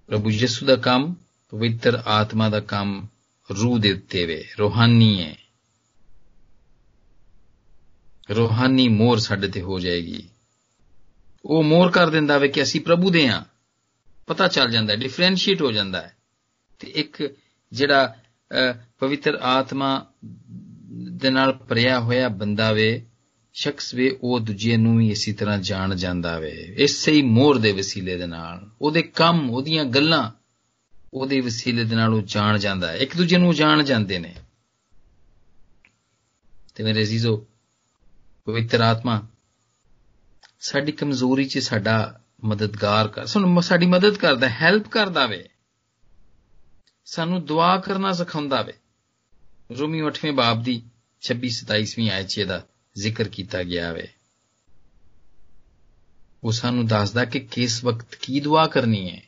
ਪ੍ਰਭੂ ਯਿਸੂ ਦਾ ਕੰਮ ਪਵਿੱਤਰ ਆਤਮਾ ਦਾ ਕੰਮ ਰੂਹ ਦੇ ਉੱਤੇ ਵੇ, ਰੋਹਾਨੀ ਹੈ ਰੋਹਾਨੀ ਮੋਰ ਸਾਡੇ ਤੇ ਹੋ ਜਾਏਗੀ। ਉਹ ਮੋਰ ਕਰ ਦਿੰਦਾ ਵੇ ਕਿ ਅਸੀਂ ਪ੍ਰਭੂ ਦੇ ਆ। ਪਤਾ ਚੱਲ ਜਾਂਦਾ, ਡਿਫਰੈਂਸ਼ੀਏਟ ਹੋ ਜਾਂਦਾ ਹੈ। ਤੇ ਇੱਕ ਜਿਹੜਾ ਪਵਿੱਤਰ ਆਤਮਾ ਦੇ ਨਾਲ ਭਰਿਆ ਹੋਇਆ ਬੰਦਾ ਵੇ ਸ਼ਖਸ ਵੇ ਉਹ ਦੂਜੇ ਨੂੰ ਵੀ ਇਸੇ ਤਰ੍ਹਾਂ ਜਾਣ ਜਾਂਦਾ ਵੇ ਇਸੇ ਹੀ ਮੋਰ ਦੇ ਵਸੀਲੇ ਦੇ ਨਾਲ ਉਹਦੇ ਕੰਮ ਉਹਦੀਆਂ ਗੱਲਾਂ ਉਹਦੇ ਵਸੀਲੇ ਦੇ ਨਾਲ ਉਹ ਜਾਣ ਜਾਂਦਾ ਹੈ ਇੱਕ ਦੂਜੇ ਨੂੰ ਜਾਣ ਜਾਂਦੇ ਨੇ ਤੇ ਮੇਰੇ ਅਜ਼ੀਜ਼ੋ ਪਵਿੱਤਰ ਆਤਮਾ ਸਾਡੀ ਕਮਜ਼ੋਰੀ 'ਚ ਸਾਡਾ ਮਦਦਗਾਰ ਕਰ ਸਾਨੂੰ ਸਾਡੀ ਮਦਦ ਕਰਦਾ ਹੈਲਪ ਕਰਦਾ ਵੇ ਸਾਨੂੰ ਦੁਆ ਕਰਨਾ ਸਿਖਾਉਂਦਾ ਵੇ ਰੋਮੀ 8ਵੇਂ ਬਾਬ ਦੀ 26 27ਵੀਂ ਆਇਤ 'ਚ ਇਹਦਾ ਜ਼ਿਕਰ ਕੀਤਾ ਗਿਆ ਵੇ। ਉਹ ਸਾਨੂੰ ਦੱਸਦਾ ਕਿ ਕਿਸ ਵਕਤ ਕੀ ਦੁਆ ਕਰਨੀ ਹੈ।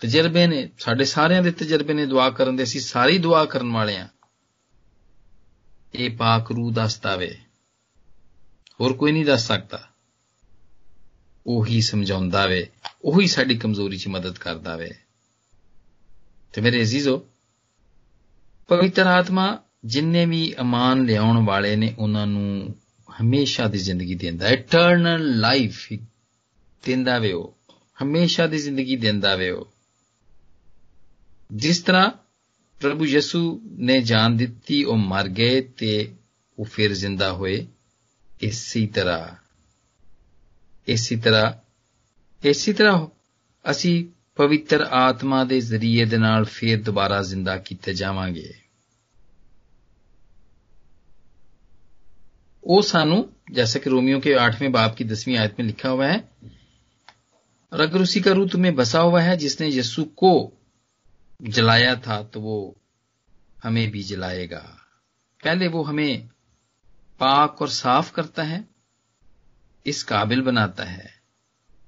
ਤਜਰਬੇ ਨੇ, ਸਾਡੇ ਸਾਰਿਆਂ ਦੇ ਤਜਰਬੇ ਨੇ ਦੁਆ ਕਰਨ ਦੇ, ਅਸੀਂ ਸਾਰੀ ਦੁਆ ਕਰਨ ਵਾਲੇ ਆ ਇਹ ਪਾਕ ਰੂਹ ਦੱਸਦਾ ਵੇ। ਹੋਰ ਕੋਈ ਨਹੀਂ ਦੱਸ ਸਕਦਾ। ਉਹੀ ਸਮਝਾਉਂਦਾ ਵੇ, ਉਹੀ ਸਾਡੀ ਕਮਜ਼ੋਰੀ 'ਚ ਮਦਦ ਕਰਦਾ ਵੇ। ਤੇ ਮੇਰੇ ਅਜ਼ੀਜ਼ੋ, ਪਵਿੱਤਰ ਆਤਮਾ ਜਿੰਨੇ ਵੀ ਅਮਾਨ ਲਿਆਉਣ ਵਾਲੇ ਨੇ ਉਹਨਾਂ ਨੂੰ ਹਮੇਸ਼ਾ ਦੀ ਜ਼ਿੰਦਗੀ ਦਿੰਦਾ ਇਟਰਨਲ ਲਾਈਫ ਦਿੰਦਾ ਵੇ ਉਹ। ਹਮੇਸ਼ਾ ਦੀ ਜ਼ਿੰਦਗੀ ਦਿੰਦਾ ਵੇ ਉਹ। ਜਿਸ ਤਰ੍ਹਾਂ ਪ੍ਰਭੂ ਯਿਸੂ ਨੇ ਜਾਨ ਦਿੱਤੀ, ਉਹ ਮਰ ਗਏ ਤੇ ਉਹ ਫਿਰ ਜ਼ਿੰਦਾ ਹੋਏ, ਇਸੇ ਤਰ੍ਹਾਂ। ਇਸੇ ਤਰ੍ਹਾਂ ਇਸੇ ਤਰ੍ਹਾਂ ਅਸੀਂ ਪਵਿੱਤਰ ਆਤਮਾ ਦੇ ਜ਼ਰੀਏ ਦੇ ਨਾਲ ਫੇਰ ਦੁਬਾਰਾ ਜ਼ਿੰਦਾ ਕੀਤੇ ਜਾਵਾਂਗੇ। वो सानू, जैसे कि रोमियो के आठवें बाप की दसवीं आयत में लिखा हुआ है और अगर उसी का रूह तुम्हें बसा हुआ है, जिसने यस्सु को जलाया था तो वो हमें भी जलाएगा। पहले वो हमें पाक और साफ़ करता है, इस काबिल बनाता है,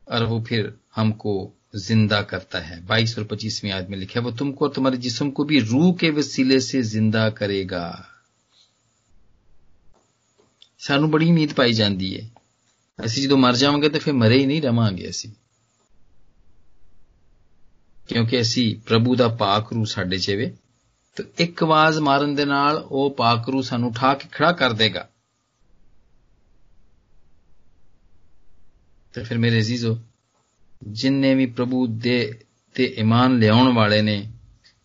और वो फिर हमको ज़िंदा करता है। बाईस और पच्चीसवीं आयत में लिखा है, वो तुमको और तुम्हारे जिस्म को भी रूह के वसीले से ज़िंदा करेगा। ਸਾਨੂੰ ਬੜੀ ਉਮੀਦ ਪਾਈ ਜਾਂਦੀ ਹੈ। ਅਸੀਂ ਜਦੋਂ ਮਰ ਜਾਵਾਂਗੇ ਤਾਂ ਫਿਰ ਮਰੇ ਹੀ ਨਹੀਂ ਰਵਾਂਗੇ ਅਸੀਂ। ਕਿਉਂਕਿ ਅਸੀਂ ਪ੍ਰਭੂ ਦਾ ਪਾਕ ਰੂ ਸਾਡੇ 'ਚ ਵੇ ਤੇ ਇੱਕ ਆਵਾਜ਼ ਮਾਰਨ ਦੇ ਨਾਲ ਉਹ ਪਾਕ ਰੂ ਸਾਨੂੰ ਉਠਾ ਕੇ ਖੜਾ ਕਰ ਦੇਗਾ। ਤੇ ਫਿਰ ਮੇਰੇ ਅਜ਼ੀਜ਼ੋ, ਜਿੰਨੇ ਵੀ ਪ੍ਰਭੂ ਦੇ ਤੇ ਈਮਾਨ ਲਿਆਉਣ ਵਾਲੇ ਨੇ,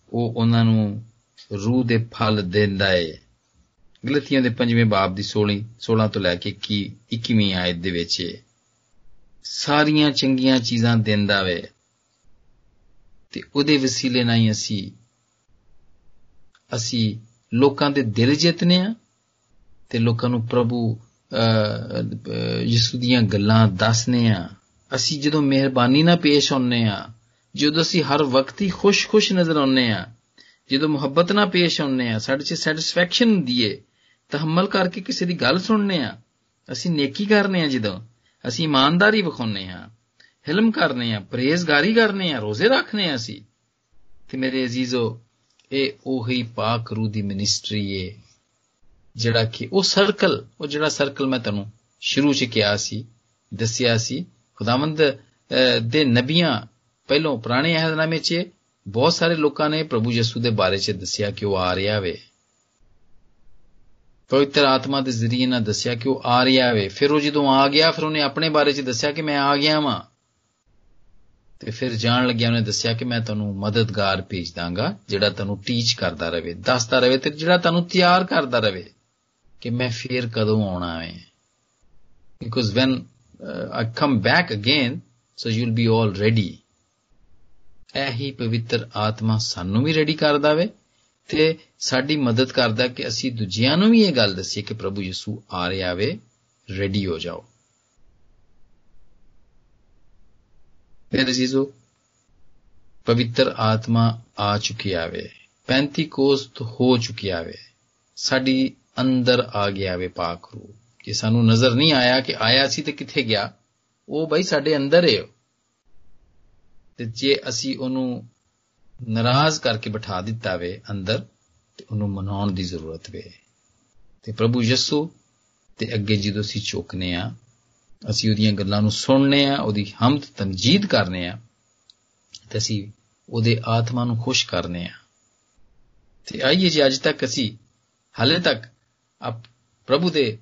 ਉਹ ਉਹਨਾਂ ਨੂੰ ਰੂਹ ਦੇ ਫਲ ਦਿੰਦਾ ਏ। ਗਲਤੀਆਂ ਦੇ ਪੰਜਵੇਂ ਬਾਬ ਦੀ 16 16 ਤੋਂ ਲੈ ਕੇ 21 21ਵੀਂ ਆਇਤ ਦੇ ਵਿੱਚ ਸਾਰੀਆਂ ਚੰਗੀਆਂ ਚੀਜ਼ਾਂ ਦਿੰਦਾ ਵੇ ਤੇ ਉਹਦੇ ਵਸੀਲੇ ਨਾਲ ਹੀ ਅਸੀਂ ਅਸੀਂ ਲੋਕਾਂ ਦੇ ਦਿਲ ਜਿੱਤਨੇ ਆ ਤੇ ਲੋਕਾਂ ਨੂੰ ਪ੍ਰਭੂ ਯਿਸੂ ਦੀਆਂ ਗੱਲਾਂ ਦੱਸਨੇ ਆ ਅਸੀਂ ਜਦੋਂ ਮਿਹਰਬਾਨੀ ਨਾਲ ਪੇਸ਼ ਆਉਨੇ ਆ ਜਦੋਂ ਅਸੀਂ ਹਰ ਵਕਤ ਹੀ ਖੁਸ਼-ਖੁਸ਼ ਨਜ਼ਰ ਆਉਨੇ ਆ ਜਦੋਂ ਮੁਹੱਬਤ ਨਾਲ ਪੇਸ਼ ਆਉਨੇ ਆ ਸਾਡੇ 'ਚ ਸੈਟੀਸਫੈਕਸ਼ਨ ਹੁੰਦੀ ਏ ਤਹਮਲ ਕਰਕੇ ਕਿਸੇ ਦੀ ਗੱਲ ਸੁਣਨੇ ਆ। ਅਸੀਂ ਨੇਕੀ ਕਰਨੇ ਆ ਜਦੋਂ। ਅਸੀਂ ਇਮਾਨਦਾਰੀ ਵਿਖਾਉਨੇ ਆ ਹਿਲਮ ਕਰਨੇ ਆ, ਪਰਹੇਜ਼ਗਾਰੀ ਕਰਨੇ ਆ, ਰੋਜ਼ੇ ਰੱਖਨੇ ਆ ਅਸੀਂ। ਤੇ ਮੇਰੇ ਅਜ਼ੀਜ਼ੋ, ਇਹ ਉਹੀ ਪਾਕ ਰੂਹ ਦੀ ਮਿਨਿਸਟਰੀ ਏ, ਜਿਹੜਾ ਕਿ ਉਹ ਸਰਕਲ, ਉਹ ਜਿਹੜਾ ਸਰਕਲ ਮੈਂ ਤੁਹਾਨੂੰ ਸ਼ੁਰੂ 'ਚ ਕਿਹਾ ਸੀ, ਦੱਸਿਆ ਸੀ, ਖੁਦਾਵੰਦ ਦੇ ਨਬੀਆਂ, ਪਹਿਲੋਂ ਪੁਰਾਣੇ ਅਹਿਦਨਾਮੇ 'ਚ ਬਹੁਤ ਸਾਰੇ ਲੋਕਾਂ ਨੇ ਪ੍ਰਭੂ ਯਿਸੂ ਦੇ ਬਾਰੇ 'ਚ ਦੱਸਿਆ ਕਿ ਉਹ ਆ ਰਿਹਾ ਵੇ। ਪਵਿੱਤਰ ਆਤਮਾ ਦੇ ਜ਼ਰੀਏ ਨਾਲ ਦੱਸਿਆ ਕਿ ਉਹ ਆ ਰਿਹਾ ਵੇ। ਫਿਰ ਉਹ ਜਦੋਂ ਆ ਗਿਆ, ਫਿਰ ਉਹਨੇ ਆਪਣੇ ਬਾਰੇ 'ਚ ਦੱਸਿਆ ਕਿ ਮੈਂ ਆ ਗਿਆ ਵਾਂ। ਤੇ ਫਿਰ ਜਾਣ ਲੱਗਿਆ ਉਹਨੇ ਦੱਸਿਆ ਕਿ ਮੈਂ ਤੁਹਾਨੂੰ ਮਦਦਗਾਰ ਭੇਜ ਦਾਂਗਾ, ਜਿਹੜਾ ਤੁਹਾਨੂੰ ਟੀਚ ਕਰਦਾ ਰਵੇ, ਦੱਸਦਾ ਰਵੇ ਤੇ ਜਿਹੜਾ ਤੁਹਾਨੂੰ ਤਿਆਰ ਕਰਦਾ ਰਵੇ ਕਿ ਮੈਂ ਫੇਰ ਕਦੋਂ ਆਉਣਾ ਹੈ because when I come back again so you will be all ready ਇਹੀ ਪਵਿੱਤਰ ਆਤਮਾ ਸਾਨੂੰ ਵੀ ਰੈਡੀ ਕਰਦਾ ਵੇ ਤੇ ਸਾਡੀ ਮਦਦ ਕਰਦਾ ਕਿ ਅਸੀਂ ਦੂਜਿਆਂ ਨੂੰ ਵੀ ਇਹ ਗੱਲ ਦੱਸੀਏ ਕਿ ਪ੍ਰਭੂ ਯਿਸੂ ਆ ਰਿਹਾ ਵੇ ਰੈਡੀ ਹੋ ਜਾਓ। ਮੇਰੇ ਅਜ਼ੀਜ਼ੋ ਪਵਿੱਤਰ ਆਤਮਾ ਆ ਚੁੱਕਿਆ ਵੇ, ਪੈਂਤੀਕੋਸਤ ਹੋ ਚੁੱਕਿਆ ਵੇ, ਸਾਡੀ ਅੰਦਰ ਆ ਗਿਆ ਵੇ ਪਾਕ ਰੂ ਕਿ ਸਾਨੂੰ ਨਜ਼ਰ ਨਹੀਂ ਆਇਆ ਕਿ ਆਇਆ ਸੀ ਤੇ ਕਿੱਥੇ ਗਿਆ, ਉਹ ਬਈ ਸਾਡੇ ਅੰਦਰ ਹੈ ਤੇ ਜੇ ਅਸੀਂ ਉਹਨੂੰ ਨਾਰਾਜ਼ ਕਰਕੇ ਬਿਠਾ ਦਿੱਤਾ ਵੇ ਅੰਦਰ ਤੇ ਉਹਨੂੰ ਮਨਾਉਣ ਦੀ ਜ਼ਰੂਰਤ ਵੇ। ਤੇ ਪ੍ਰਭੂ ਯਿਸੂ ਤੇ ਅੱਗੇ ਜਦੋਂ ਅਸੀਂ ਚੁੱਕਨੇ ਆ, ਅਸੀਂ ਉਹਦੀਆਂ ਗੱਲਾਂ ਨੂੰ ਸੁਣਨੇ ਆ, ਉਹਦੀ ਹਮਦ ਤਮਜੀਦ ਕਰਨੇ ਆ, ਤੇ ਅਸੀਂ ਉਹਦੇ ਆਤਮਾ ਨੂੰ ਖੁਸ਼ ਕਰਨੇ ਆ। ਤੇ ਆਈਏ ਜੀ, ਅੱਜ ਤੱਕ ਅਸੀਂ ਹਾਲੇ ਤੱਕ ਆਪ ਪ੍ਰਭੂ ਦੇ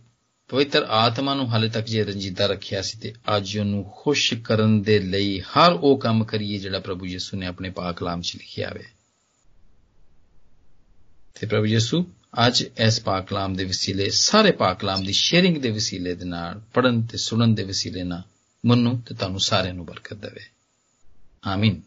ਪਵਿੱਤਰ ਆਤਮਾ ਨੂੰ ਹਾਲੇ ਤੱਕ ਜੇ ਰੰਜੀਦਾ ਰੱਖਿਆ ਸੀ ਤੇ ਅੱਜ ਉਹਨੂੰ ਖੁਸ਼ ਕਰਨ ਦੇ ਲਈ ਹਰ ਉਹ ਕੰਮ ਕਰੀਏ ਜਿਹੜਾ ਪ੍ਰਭੂ ਯਿਸੂ ਨੇ ਆਪਣੇ ਪਾਕ ਕਲਾਮ 'ਚ ਲਿਖਿਆ ਹੈ। ਤੇ ਪ੍ਰਭੂ ਯਿਸੂ, ਅੱਜ ਇਸ ਪਾਕ ਕਲਾਮ ਦੇ ਵਸੀਲੇ, ਸਾਰੇ ਪਾਕ ਕਲਾਮ ਦੀ ਸ਼ੇਅਰਿੰਗ ਦੇ ਵਸੀਲੇ ਦੇ ਨਾਲ ਪੜਨ ਤੇ ਸੁਣਨ ਦੇ ਵਸੀਲੇ ਨਾਲ, ਮਨੂੰ ਤੇ ਤੁਹਾਨੂੰ ਸਾਰਿਆਂ ਨੂੰ ਬਰਕਤ ਦੇਵੇ। ਆਮੀਨ।